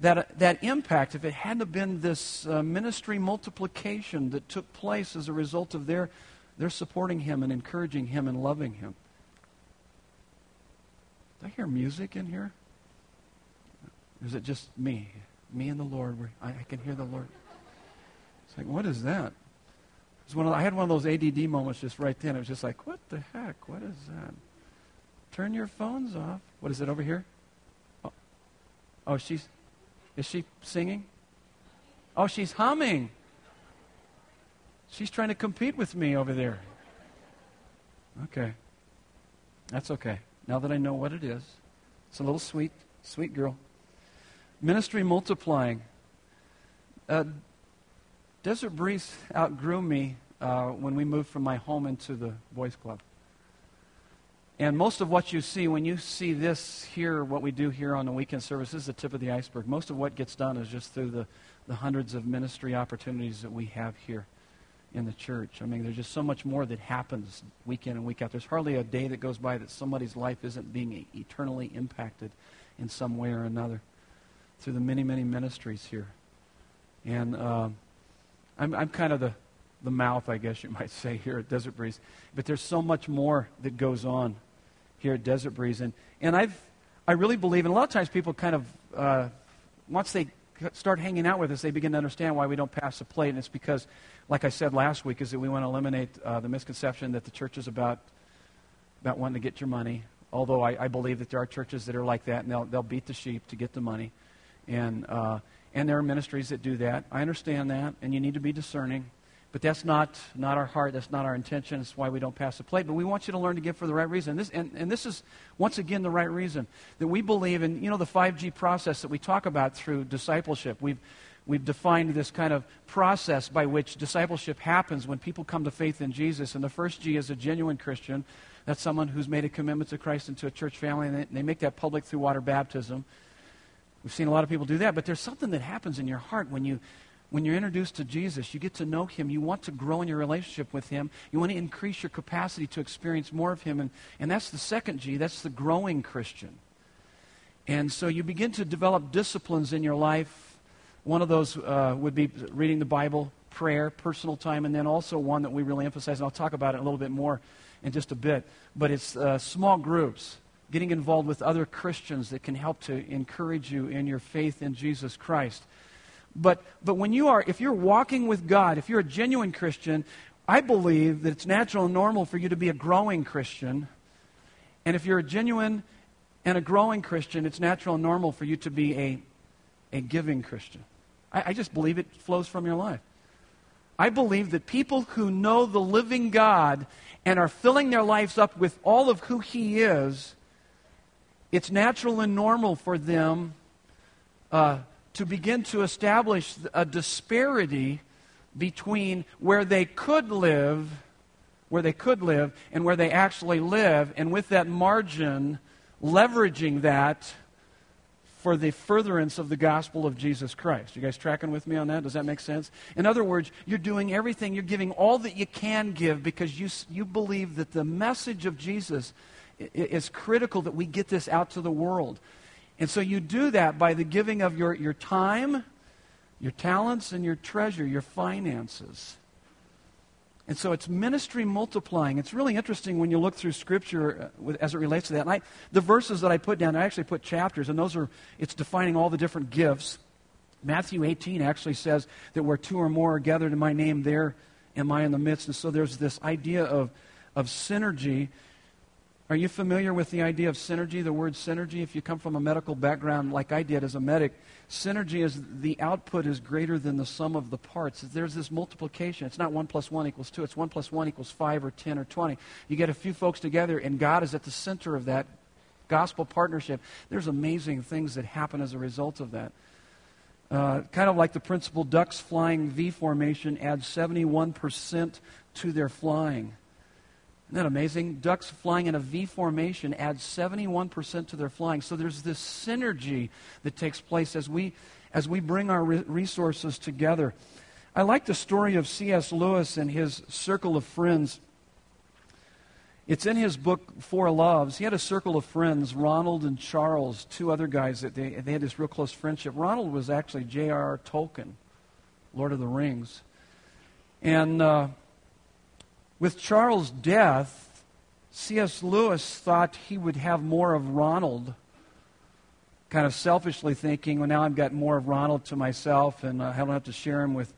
that, that impact, if it hadn't been this uh, ministry multiplication that took place as a result of their, their supporting him and encouraging him and loving him. Do I hear music in here? Is it just me? Me and the Lord. I, I can hear the Lord. It's like, what is that? It's one of, I had one of those ADD moments just right then. It was just like, what the heck? What is that? Turn your phones off. What is it over here? Oh, oh she's is she singing? Oh, she's humming. She's trying to compete with me over there. Okay. That's okay. Now that I know what it is, it's a little sweet, sweet girl. Ministry multiplying. Uh, Desert Breeze outgrew me uh, when we moved from my home into the boys' club. And most of what you see, when you see this here, what we do here on the weekend service, is the tip of the iceberg. Most of what gets done is just through the, the hundreds of ministry opportunities that we have here in the church. I mean, there's just so much more that happens week in and week out. There's hardly a day that goes by that somebody's life isn't being eternally impacted in some way or another through the many, many ministries here. And uh, I'm, I'm kind of the, the mouth, I guess you might say, here at Desert Breeze. But there's so much more that goes on here at Desert Breeze. And, and I've, I really believe, and a lot of times people kind of, uh, once they start hanging out with us, they begin to understand why we don't pass the plate. And it's because, like I said last week, is that we want to eliminate uh, the misconception that the church is about, about wanting to get your money. Although I, I, believe that there are churches that are like that, and they'll, they'll beat the sheep to get the money. And, uh, and there are ministries that do that. I understand that, and you need to be discerning. But that's not, not our heart. That's not our intention. That's why we don't pass the plate. But we want you to learn to give for the right reason. This, and, and this is, once again, the right reason. That we believe in, you know, the 5G process that we talk about through discipleship. We've, we've defined this kind of process by which discipleship happens when people come to faith in Jesus. And the first G is a genuine Christian. That's someone who's made a commitment to Christ and to a church family. And they, they make that public through water baptism. We've seen a lot of people do that. But there's something that happens in your heart when you when you're introduced to Jesus, you get to know Him. You want to grow in your relationship with Him. You want to increase your capacity to experience more of Him. And, and that's the second G. That's the growing Christian. And so you begin to develop disciplines in your life. One of those uh, would be reading the Bible, prayer, personal time, and then also one that we really emphasize, and I'll talk about it a little bit more in just a bit. But it's uh, small groups, getting involved with other Christians that can help to encourage you in your faith in Jesus Christ. But, but when you are, if you're walking with God, if you're a genuine Christian, I believe that it's natural and normal for you to be a growing Christian. And if you're a genuine and a growing Christian, it's natural and normal for you to be a, a giving Christian. I, I just believe it flows from your life. I believe that people who know the living God and are filling their lives up with all of who He is, it's natural and normal for them uh, to begin to establish a disparity between where they could live, where they could live, and where they actually live, and with that margin, leveraging that for the furtherance of the gospel of Jesus Christ. You guys tracking with me on that? Does that make sense? In other words, you're doing everything, you're giving all that you can give because you, you believe that the message of Jesus is critical that we get this out to the world. And so you do that by the giving of your, your time, your talents, and your treasure, your finances. And so it's ministry multiplying. It's really interesting when you look through Scripture uh, as it relates to that. And I, the verses that I put down, I actually put chapters, and those are, it's defining all the different gifts. Matthew 18 actually says that where two or more are gathered in my name, there am I in the midst. And so there's this idea of, of synergy. Are you familiar with the idea of synergy, the word synergy? If you come from a medical background like I did as a medic, Synergy is the output is greater than the sum of the parts. There's this multiplication. It's not 1 plus 1 equals 2. It's 1 plus 1 equals 5 or 10 or 20. You get a few folks together, and God is at the center of that gospel partnership. There's amazing things that happen as a result of that. Uh, kind of like the principle ducks flying V formation adds 71% to their flying. Isn't that amazing? Ducks flying in a V formation add 71% to their flying. So there's this synergy that takes place as we, as we bring our re- resources together. I like the story of C.S. Lewis and his circle of friends. It's in his book, Four Loves. He had a circle of friends, Ronald and Charles, two other guys that they, they had this real close friendship. Ronald was actually J.R.R. Tolkien, Lord of the Rings. And. Uh, with Charles' death, C.S. Lewis thought he would have more of Ronald, kind of selfishly thinking, well, now I've got more of Ronald to myself and uh, I don't have to share him with,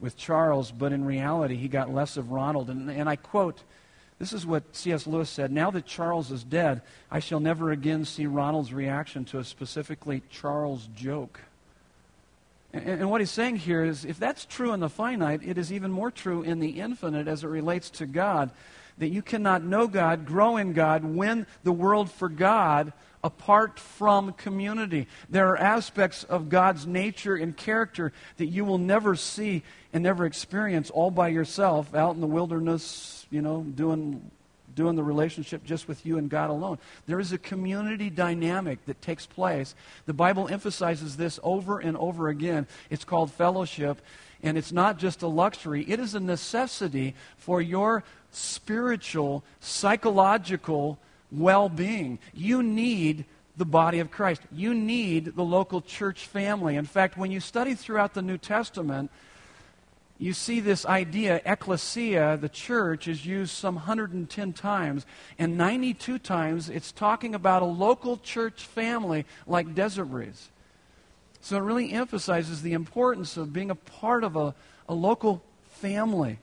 with Charles. But in reality, he got less of Ronald. And, and I quote, this is what C.S. Lewis said Now that Charles is dead, I shall never again see Ronald's reaction to a specifically Charles joke. And, what he's saying here is if that's true in the finite, it is even more true in the infinite as it relates to God. That you cannot know God, grow in God, win the world for God apart from community. There are aspects of God's nature and character that you will never see and never experience all by yourself out in the wilderness, you know, doing doing the relationship just with you and God alone. There is a community dynamic that takes place. The Bible emphasizes this over and over again. It's called fellowship, and it's not just a luxury, it is a necessity for your spiritual, psychological well being. You need the body of Christ. You need the local church family. In fact, when you study throughout the New Testament, you see this idea, ecclesia, the church, is used some 110 times, and 92 times it's talking about a local church family like Desert Breeze. So it really emphasizes the importance of being a part of a, a local family.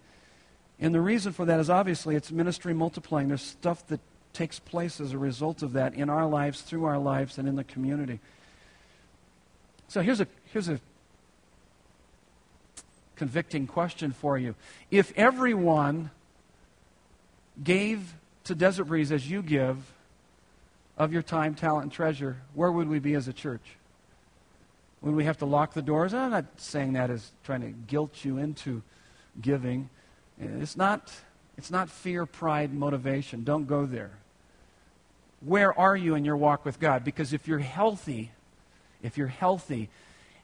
And the reason for that is obviously it's ministry multiplying. There's stuff that takes place as a result of that in our lives, through our lives, and in the community. So here's a, here's a convicting question for you. If everyone gave to Desert Breeze as you give of your time, talent, and treasure, where would we be as a church? Would we have to lock the doors? I'm not saying that as trying to guilt you into giving. It's not, it's not fear, pride, motivation. Don't go there. Where are you in your walk with God? Because if you're healthy, if you're healthy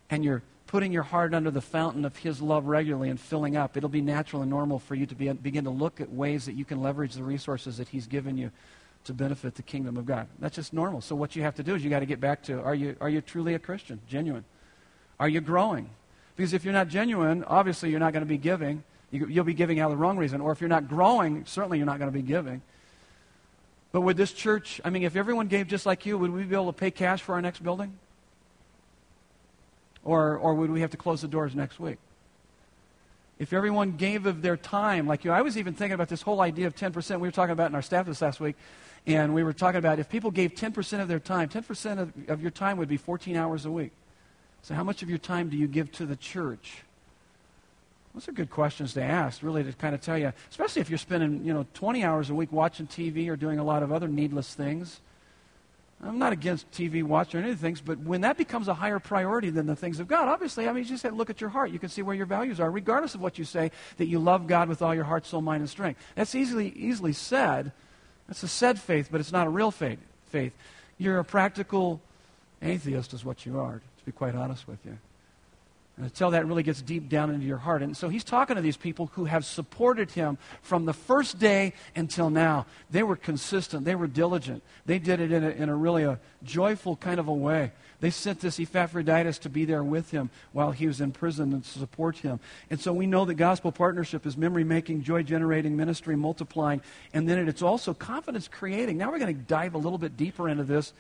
and you're putting your heart under the fountain of His love regularly and filling up, it'll be natural and normal for you to be, begin to look at ways that you can leverage the resources that He's given you to benefit the kingdom of God. That's just normal. So what you have to do is you got to get back to are you, are you truly a Christian, genuine? Are you growing? Because if you're not genuine, obviously you're not going to be giving. You, you'll be giving out of the wrong reason. Or if you're not growing, certainly you're not going to be giving. But would this church, I mean, if everyone gave just like you, would we be able to pay cash for our next building? Or, or would we have to close the doors next week? If everyone gave of their time, like you, I was even thinking about this whole idea of 10%. We were talking about in our staff this last week, and we were talking about if people gave 10% of their time, 10% of, of your time would be 14 hours a week. So, how much of your time do you give to the church? Those are good questions to ask, really, to kind of tell you, especially if you're spending, you know, 20 hours a week watching TV or doing a lot of other needless things. I'm not against TV watching or any things, but when that becomes a higher priority than the things of God, obviously, I mean, you just look at your heart. You can see where your values are, regardless of what you say, that you love God with all your heart, soul, mind, and strength. That's easily, easily said. That's a said faith, but it's not a real faith. faith. You're a practical atheist, is what you are, to be quite honest with you until that really gets deep down into your heart. And so he's talking to these people who have supported him from the first day until now. They were consistent. They were diligent. They did it in a, in a really a joyful kind of a way. They sent this Epaphroditus to be there with him while he was in prison and to support him. And so we know that gospel partnership is memory making, joy generating, ministry multiplying, and then it's also confidence creating. Now we're going to dive a little bit deeper into this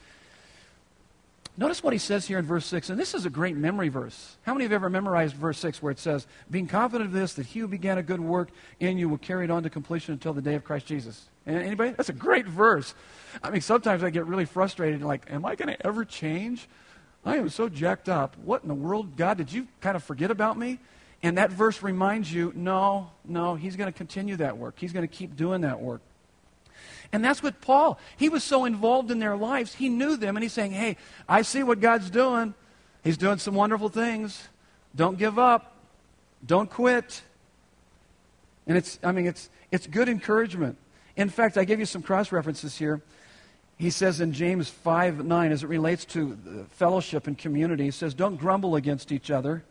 Notice what he says here in verse 6, and this is a great memory verse. How many have ever memorized verse 6 where it says, Being confident of this, that he who began a good work in you will carry it on to completion until the day of Christ Jesus? Anybody? That's a great verse. I mean, sometimes I get really frustrated, like, am I going to ever change? I am so jacked up. What in the world? God, did you kind of forget about me? And that verse reminds you, no, no, he's going to continue that work. He's going to keep doing that work. And that's what Paul, he was so involved in their lives. He knew them, and he's saying, Hey, I see what God's doing. He's doing some wonderful things. Don't give up. Don't quit. And it's, I mean, it's, it's good encouragement. In fact, I gave you some cross references here. He says in James 5 9, as it relates to fellowship and community, he says, Don't grumble against each other.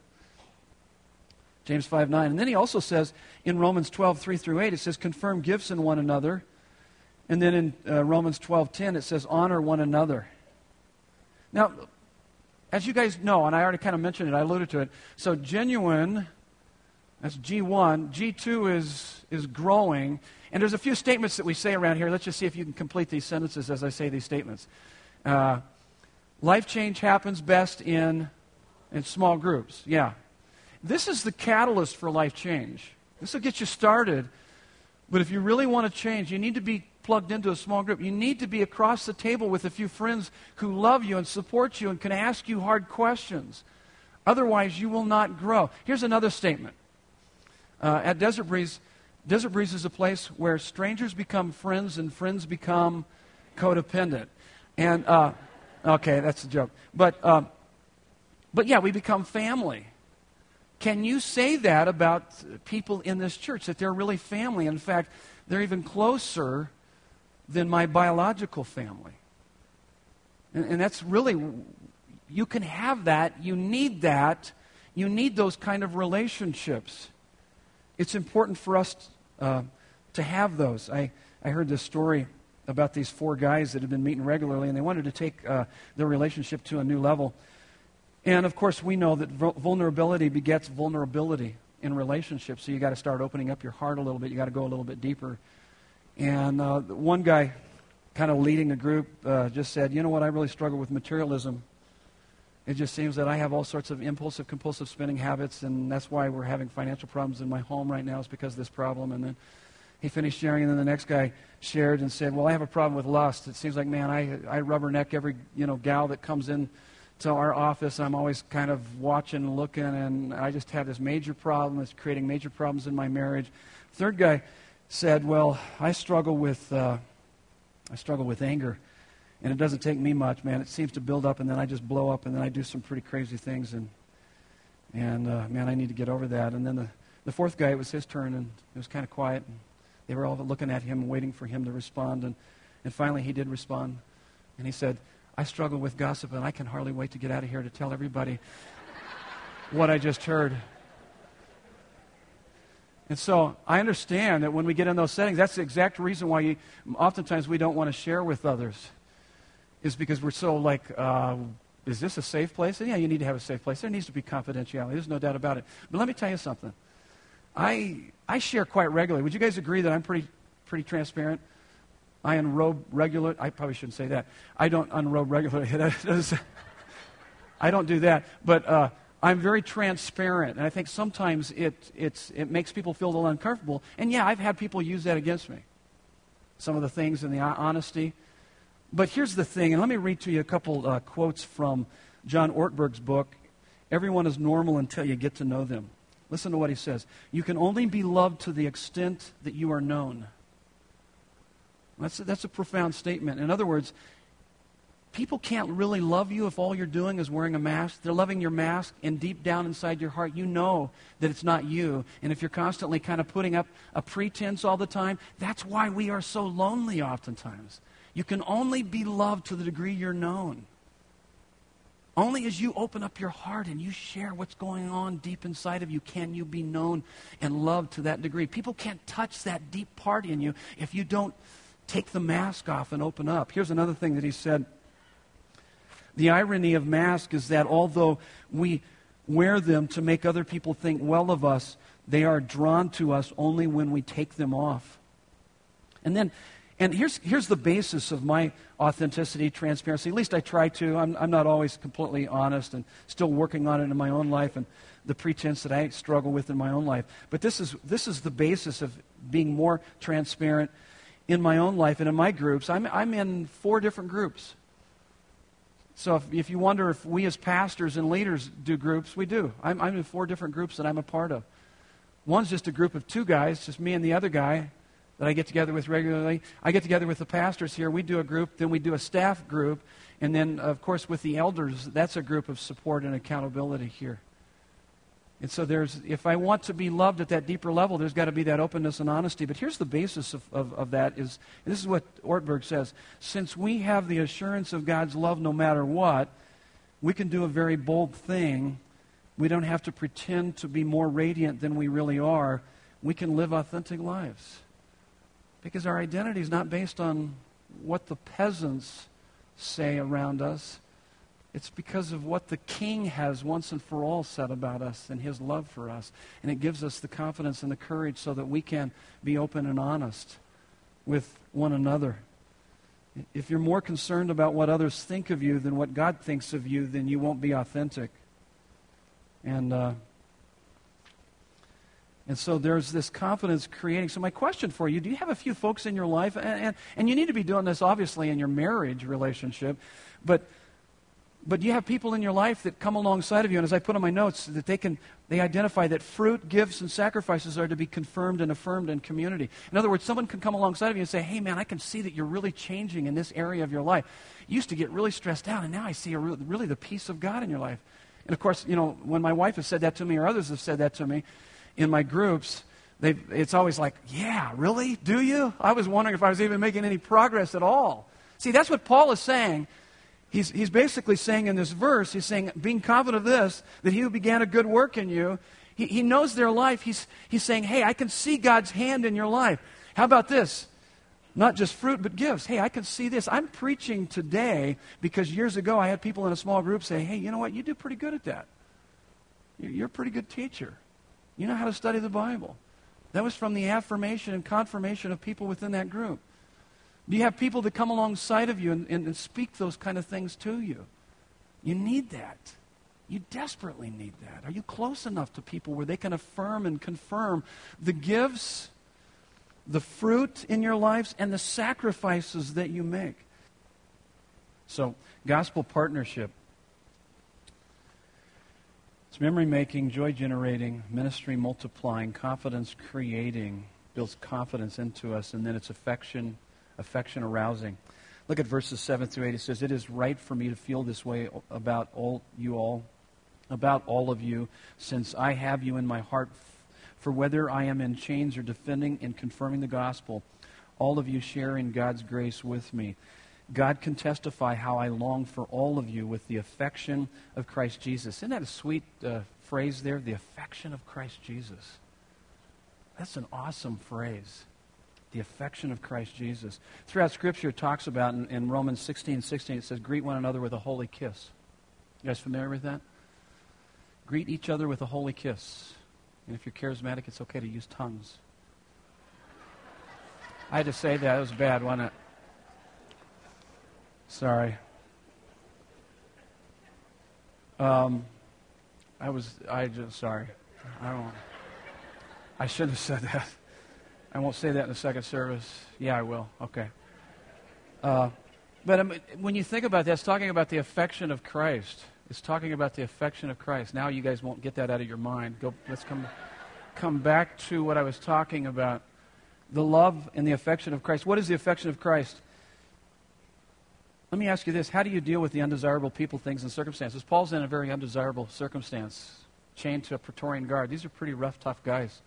James 5 9. And then he also says in Romans 12 3 through 8, it says, Confirm gifts in one another and then in uh, Romans 12:10 it says honor one another. Now, as you guys know, and I already kind of mentioned it, I alluded to it. So genuine that's G1, G2 is is growing, and there's a few statements that we say around here. Let's just see if you can complete these sentences as I say these statements. Uh, life change happens best in in small groups. Yeah. This is the catalyst for life change. This will get you started. But if you really want to change, you need to be plugged into a small group. You need to be across the table with a few friends who love you and support you and can ask you hard questions. Otherwise, you will not grow. Here's another statement. Uh, at Desert Breeze, Desert Breeze is a place where strangers become friends and friends become codependent. And, uh, okay, that's a joke. But, uh, but yeah, we become family. Can you say that about people in this church, that they're really family? In fact, they're even closer than my biological family. And, and, that's really, you can have that. You need that. You need those kind of relationships. It's important for us uh, to have those. I, I heard this story about these four guys that had been meeting regularly, and they wanted to take uh, their relationship to a new level. And of course, we know that vulnerability begets vulnerability in relationships. So you got to start opening up your heart a little bit. You got to go a little bit deeper and uh, one guy, kind of leading the group, uh, just said, You know what? I really struggle with materialism. It just seems that I have all sorts of impulsive, compulsive spending habits, and that's why we're having financial problems in my home right now, is because of this problem. And then he finished sharing, and then the next guy shared and said, Well, I have a problem with lust. It seems like, man, I, I rubberneck every you know, gal that comes in to our office. I'm always kind of watching looking, and I just have this major problem. It's creating major problems in my marriage. Third guy said, "Well, I struggle with uh, I struggle with anger, and it doesn't take me much, man. It seems to build up, and then I just blow up, and then I do some pretty crazy things, and and uh, man, I need to get over that." And then the the fourth guy, it was his turn, and it was kind of quiet, and they were all looking at him, waiting for him to respond, and and finally he did respond, and he said, "I struggle with gossip, and I can hardly wait to get out of here to tell everybody." what I just heard. And so I understand that when we get in those settings, that's the exact reason why you, oftentimes we don't want to share with others, is because we're so like, uh, is this a safe place? And yeah, you need to have a safe place. There needs to be confidentiality. There's no doubt about it. But let me tell you something. I, I share quite regularly. Would you guys agree that I'm pretty, pretty transparent? I unrobe regularly. I probably shouldn't say that. I don't unrobe regularly. I don't do that. But uh, I'm very transparent, and I think sometimes it, it makes people feel a little uncomfortable. And yeah, I've had people use that against me. Some of the things and the honesty. But here's the thing, and let me read to you a couple uh, quotes from John Ortberg's book. Everyone is normal until you get to know them. Listen to what he says. You can only be loved to the extent that you are known. That's a, that's a profound statement. In other words, people can't really love you if all you're doing is wearing a mask. They're loving your mask, and deep down inside your heart, you know that it's not you. And if you're constantly kind of putting up a pretense all the time, that's why we are so lonely oftentimes. You can only be loved to the degree you're known. Only as you open up your heart and you share what's going on deep inside of you can you be known and loved to that degree. People can't touch that deep part in you if you don't take the mask off and open up. Here's another thing that he said. The irony of mask is that although we wear them to make other people think well of us, they are drawn to us only when we take them off. And then and here's, here's the basis of my authenticity, transparency. At least I try to. I'm, I'm not always completely honest and still working on it in my own life and the pretense that I struggle with in my own life. But this is, this is the basis of being more transparent in my own life and in my groups. I'm, I'm in four different groups. So if, if you wonder if we as pastors and leaders do groups, we do. I'm, I'm in four different groups that I'm a part of. One's just a group of two guys, just me and the other guy that I get together with regularly. I get together with the pastors here. We do a group, then we do a staff group, and then, of course, with the elders, that's a group of support and accountability here. And so there's, if I want to be loved at that deeper level, there's got to be that openness and honesty. But here's the basis of, of, of that is, this is what Ortberg says, since we have the assurance of God's love no matter what, we can do a very bold thing. We don't have to pretend to be more radiant than we really are. We can live authentic lives. Because our identity is not based on what the peasants say around us. It's because of what the king has once and for all said about us and his love for us. And it gives us the confidence and the courage so that we can be open and honest with one another. If you're more concerned about what others think of you than what God thinks of you, then you won't be authentic. And uh, and so there's this confidence creating. So, my question for you do you have a few folks in your life? And, and, and, you need to be doing this, obviously, in your marriage relationship. But, but you have people in your life that come alongside of you. And as I put on my notes, that they can they identify that fruit, gifts, and sacrifices are to be confirmed and affirmed in community. In other words, someone can come alongside of you and say, Hey, man, I can see that you're really changing in this area of your life. You used to get really stressed out, and now I see a, really the peace of God in your life. And of course, you know, when my wife has said that to me, or others have said that to me, in my groups, it's always like, yeah, really? Do you? I was wondering if I was even making any progress at all. See, that's what Paul is saying. He's, he's basically saying in this verse, he's saying, being confident of this, that he who began a good work in you, he, he knows their life. He's, he's saying, hey, I can see God's hand in your life. How about this? Not just fruit, but gifts. Hey, I can see this. I'm preaching today because years ago I had people in a small group say, hey, you know what? You do pretty good at that. You're a pretty good teacher. You know how to study the Bible. That was from the affirmation and confirmation of people within that group. Do you have people that come alongside of you and, and, and speak those kind of things to you? You need that. You desperately need that. Are you close enough to people where they can affirm and confirm the gifts, the fruit in your lives, and the sacrifices that you make? So, gospel partnership it's memory making, joy generating, ministry multiplying, confidence creating, builds confidence into us, and then it's affection, affection arousing. Look at verses 7 through 8. It says, It is right for me to feel this way about all you all, about all of you, since I have you in my heart. For whether I am in chains or defending and confirming the gospel, all of you share in God's grace with me. God can testify how I long for all of you with the affection of Christ Jesus. Isn't that a sweet uh, phrase there? The affection of Christ Jesus. That's an awesome phrase. The affection of Christ Jesus. Throughout Scripture, it talks about in, in Romans 16 16, it says, Greet one another with a holy kiss. You guys familiar with that? Greet each other with a holy kiss. And if you're charismatic, it's okay to use tongues. I had to say that. It was bad, wasn't it? Sorry. Um, I was, I just, sorry. I don't, I shouldn't have said that. I won't say that in the second service. Yeah, I will. Okay. Uh, but mean, when you think about that, it's talking about the affection of Christ. It's talking about the affection of Christ. Now you guys won't get that out of your mind. Go, let's come, come back to what I was talking about the love and the affection of Christ. What is the affection of Christ? Let me ask you this How do you deal with the undesirable people, things, and circumstances? Paul's in a very undesirable circumstance, chained to a Praetorian guard. These are pretty rough, tough guys.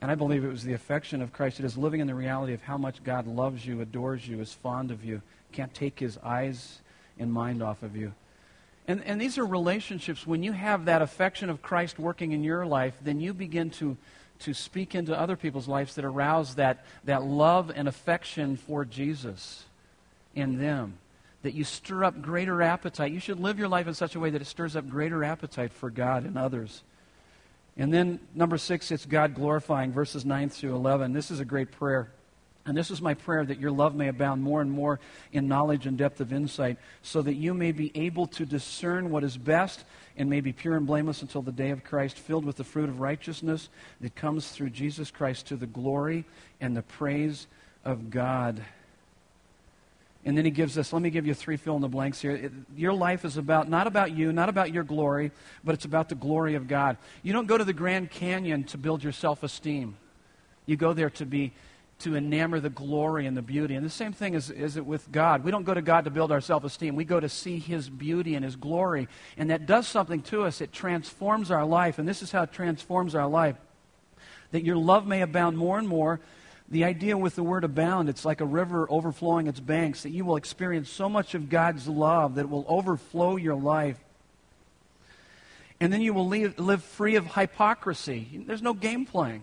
And I believe it was the affection of Christ. It is living in the reality of how much God loves you, adores you, is fond of you, can't take his eyes and mind off of you. And, and these are relationships. When you have that affection of Christ working in your life, then you begin to, to speak into other people's lives that arouse that, that love and affection for Jesus in them. That you stir up greater appetite. You should live your life in such a way that it stirs up greater appetite for God and others. And then, number six, it's God glorifying, verses 9 through 11. This is a great prayer. And this is my prayer that your love may abound more and more in knowledge and depth of insight, so that you may be able to discern what is best and may be pure and blameless until the day of Christ, filled with the fruit of righteousness that comes through Jesus Christ to the glory and the praise of God. And then he gives us, let me give you three fill in the blanks here. It, your life is about, not about you, not about your glory, but it's about the glory of God. You don't go to the Grand Canyon to build your self esteem. You go there to be, to enamor the glory and the beauty. And the same thing is, is it with God. We don't go to God to build our self esteem. We go to see His beauty and His glory. And that does something to us. It transforms our life. And this is how it transforms our life. That your love may abound more and more the idea with the word abound, it's like a river overflowing its banks, that you will experience so much of God's love that it will overflow your life. And then you will live, live free of hypocrisy. There's no game playing,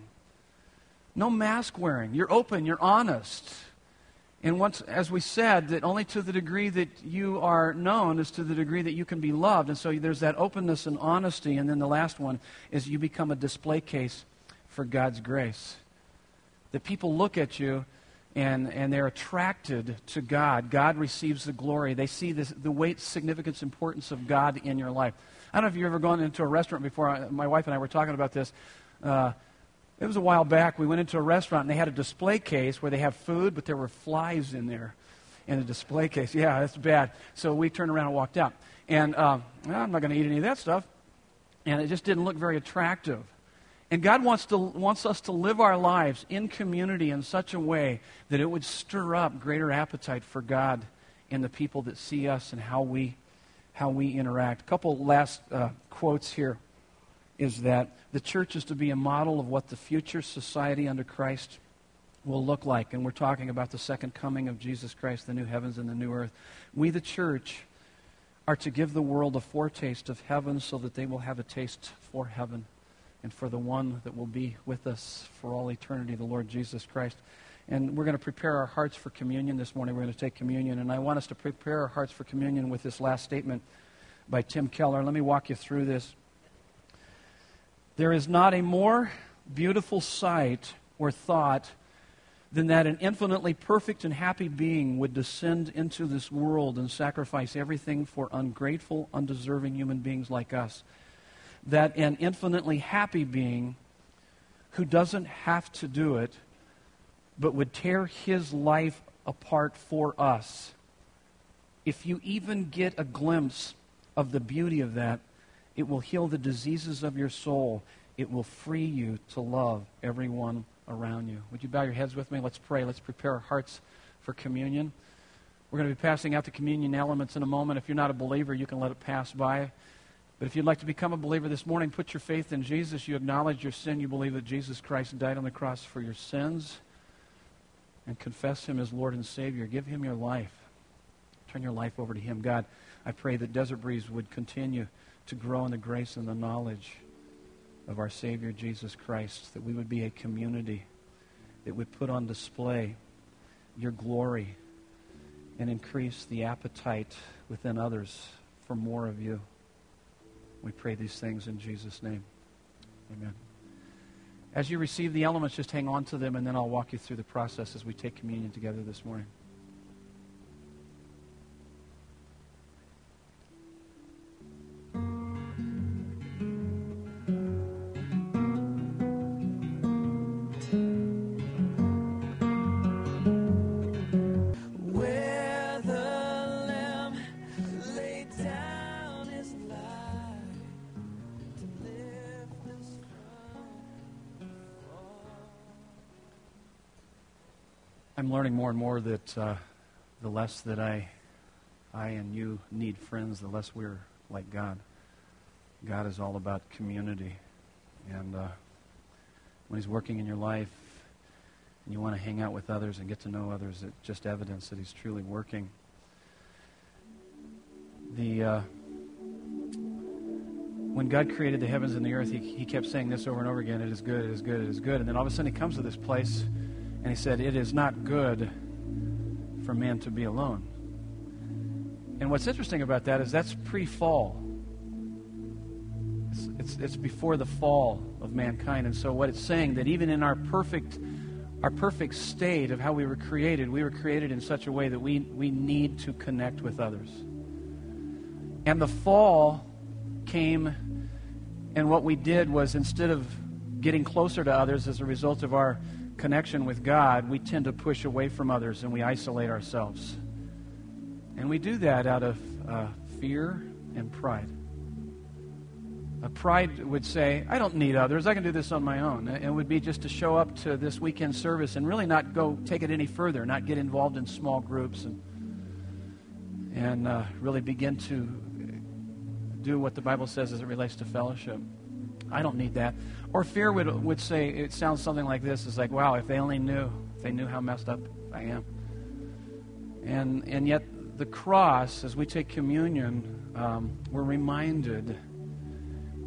no mask wearing. You're open, you're honest. And once, as we said, that only to the degree that you are known is to the degree that you can be loved. And so there's that openness and honesty. And then the last one is you become a display case for God's grace that people look at you and, and they're attracted to God. God receives the glory. They see this, the weight, significance, importance of God in your life. I don't know if you've ever gone into a restaurant before. My wife and I were talking about this. Uh, it was a while back. We went into a restaurant and they had a display case where they have food, but there were flies in there in a display case. Yeah, that's bad. So we turned around and walked out. And uh, I'm not going to eat any of that stuff. And it just didn't look very attractive. And God wants, to, wants us to live our lives in community in such a way that it would stir up greater appetite for God and the people that see us and how we, how we interact. A couple last uh, quotes here is that the church is to be a model of what the future society under Christ will look like. And we're talking about the second coming of Jesus Christ, the new heavens and the new earth. We, the church, are to give the world a foretaste of heaven so that they will have a taste for heaven and for the one that will be with us for all eternity, the Lord Jesus Christ. And we're going to prepare our hearts for communion this morning. We're going to take communion. And I want us to prepare our hearts for communion with this last statement by Tim Keller. Let me walk you through this. There is not a more beautiful sight or thought than that an infinitely perfect and happy being would descend into this world and sacrifice everything for ungrateful, undeserving human beings like us that an infinitely happy being who doesn't have to do it, but would tear his life apart for us. If you even get a glimpse of the beauty of that, it will heal the diseases of your soul. It will free you to love everyone around you. Would you bow your heads with me? Let's pray. Let's prepare our hearts for communion. We're going to be passing out the communion elements in a moment. If you're not a believer, you can let it pass by. But if you'd like to become a believer this morning, put your faith in Jesus. You acknowledge your sin. You believe that Jesus Christ died on the cross for your sins. And confess Him as Lord and Savior. Give Him your life. Turn your life over to Him. God, I pray that Desert Breeze would continue to grow in the grace and the knowledge of our Savior Jesus Christ, that we would be a community that would put on display your glory and increase the appetite within others for more of you. We pray these things in Jesus' name. Amen. As you receive the elements, just hang on to them, and then I'll walk you through the process as we take communion together this morning. More and more that uh, the less that I, I and you need friends, the less we're like God. God is all about community. And uh, when He's working in your life and you want to hang out with others and get to know others, it's just evidence that He's truly working. The, uh, when God created the heavens and the earth, he, he kept saying this over and over again it is good, it is good, it is good. And then all of a sudden He comes to this place and He said, It is not good for man to be alone. And what's interesting about that is that's pre fall. It's, it's, it's before the fall of mankind. And so what it's saying that even in our perfect our perfect state of how we were created, we were created in such a way that we, we need to connect with others. And the fall came, and what we did was instead of getting closer to others as a result of our connection with God, we tend to push away from others and we isolate ourselves. And we do that out of uh, fear and pride. A pride would say, I don't need others. I can do this on my own. It would be just to show up to this weekend service and really not go take it any further, not get involved in small groups and, and uh, really begin to do what the Bible says as it relates to fellowship. I don't need that. Or fear would, would say, it sounds something like this. It's like, wow, if they only knew, if they knew how messed up I am. And, and yet, the cross, as we take communion, um, we're reminded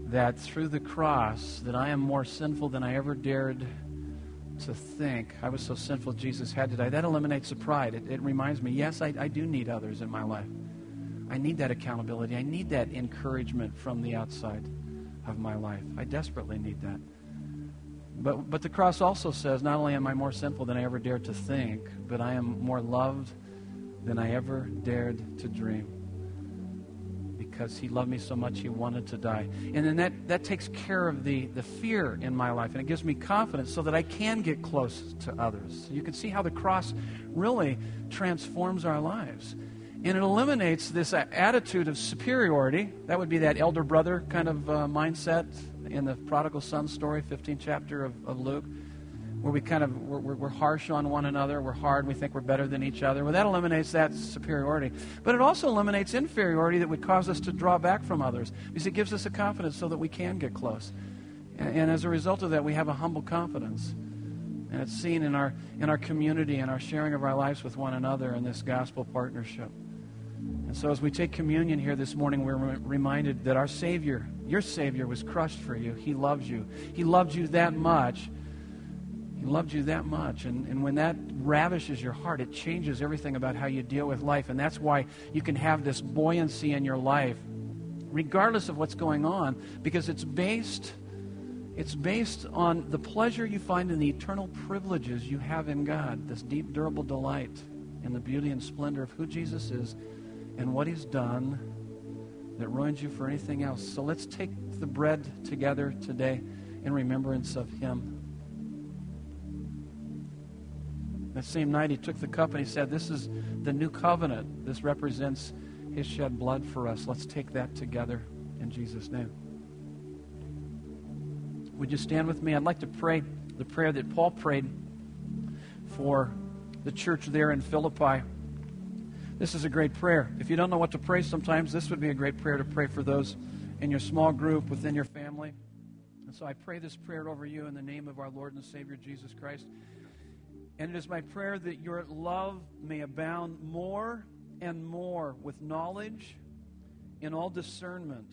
that through the cross, that I am more sinful than I ever dared to think. I was so sinful Jesus had to die. That eliminates the pride. It, it reminds me, yes, I, I do need others in my life. I need that accountability. I need that encouragement from the outside of my life. I desperately need that. But, but the cross also says not only am I more sinful than I ever dared to think, but I am more loved than I ever dared to dream. Because he loved me so much, he wanted to die. And then that, that takes care of the, the fear in my life, and it gives me confidence so that I can get close to others. You can see how the cross really transforms our lives. And it eliminates this attitude of superiority. That would be that elder brother kind of uh, mindset in the prodigal son story, 15th chapter of, of Luke, where we kind of, we're, we're, harsh on one another, we're hard, we think we're better than each other. Well, that eliminates that superiority. But it also eliminates inferiority that would cause us to draw back from others, because it gives us a confidence so that we can get close. And, and as a result of that, we have a humble confidence. And it's seen in our, in our community and our sharing of our lives with one another in this gospel partnership. And so, as we take communion here this morning, we're reminded that our Savior, your Savior, was crushed for you. He loves you. He loved you that much. He loved you that much. And, and when that ravishes your heart, it changes everything about how you deal with life. And that's why you can have this buoyancy in your life, regardless of what's going on, because it's based. It's based on the pleasure you find in the eternal privileges you have in God, this deep, durable delight in the beauty and splendor of who Jesus is and what he's done that ruins you for anything else. So let's take the bread together today in remembrance of him. That same night, he took the cup and he said, This is the new covenant. This represents his shed blood for us. Let's take that together in Jesus' name. Would you stand with me? I'd like to pray the prayer that Paul prayed for the church there in Philippi. This is a great prayer. If you don't know what to pray sometimes, this would be a great prayer to pray for those in your small group, within your family. And so I pray this prayer over you in the name of our Lord and Savior Jesus Christ. And it is my prayer that your love may abound more and more with knowledge in all discernment,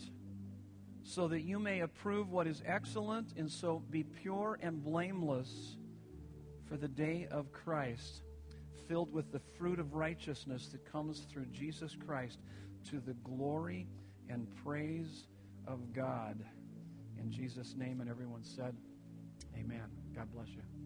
so that you may approve what is excellent, and so be pure and blameless for the day of Christ filled with the fruit of righteousness that comes through Jesus Christ to the glory and praise of God. In Jesus' name, and everyone said, Amen. God bless you.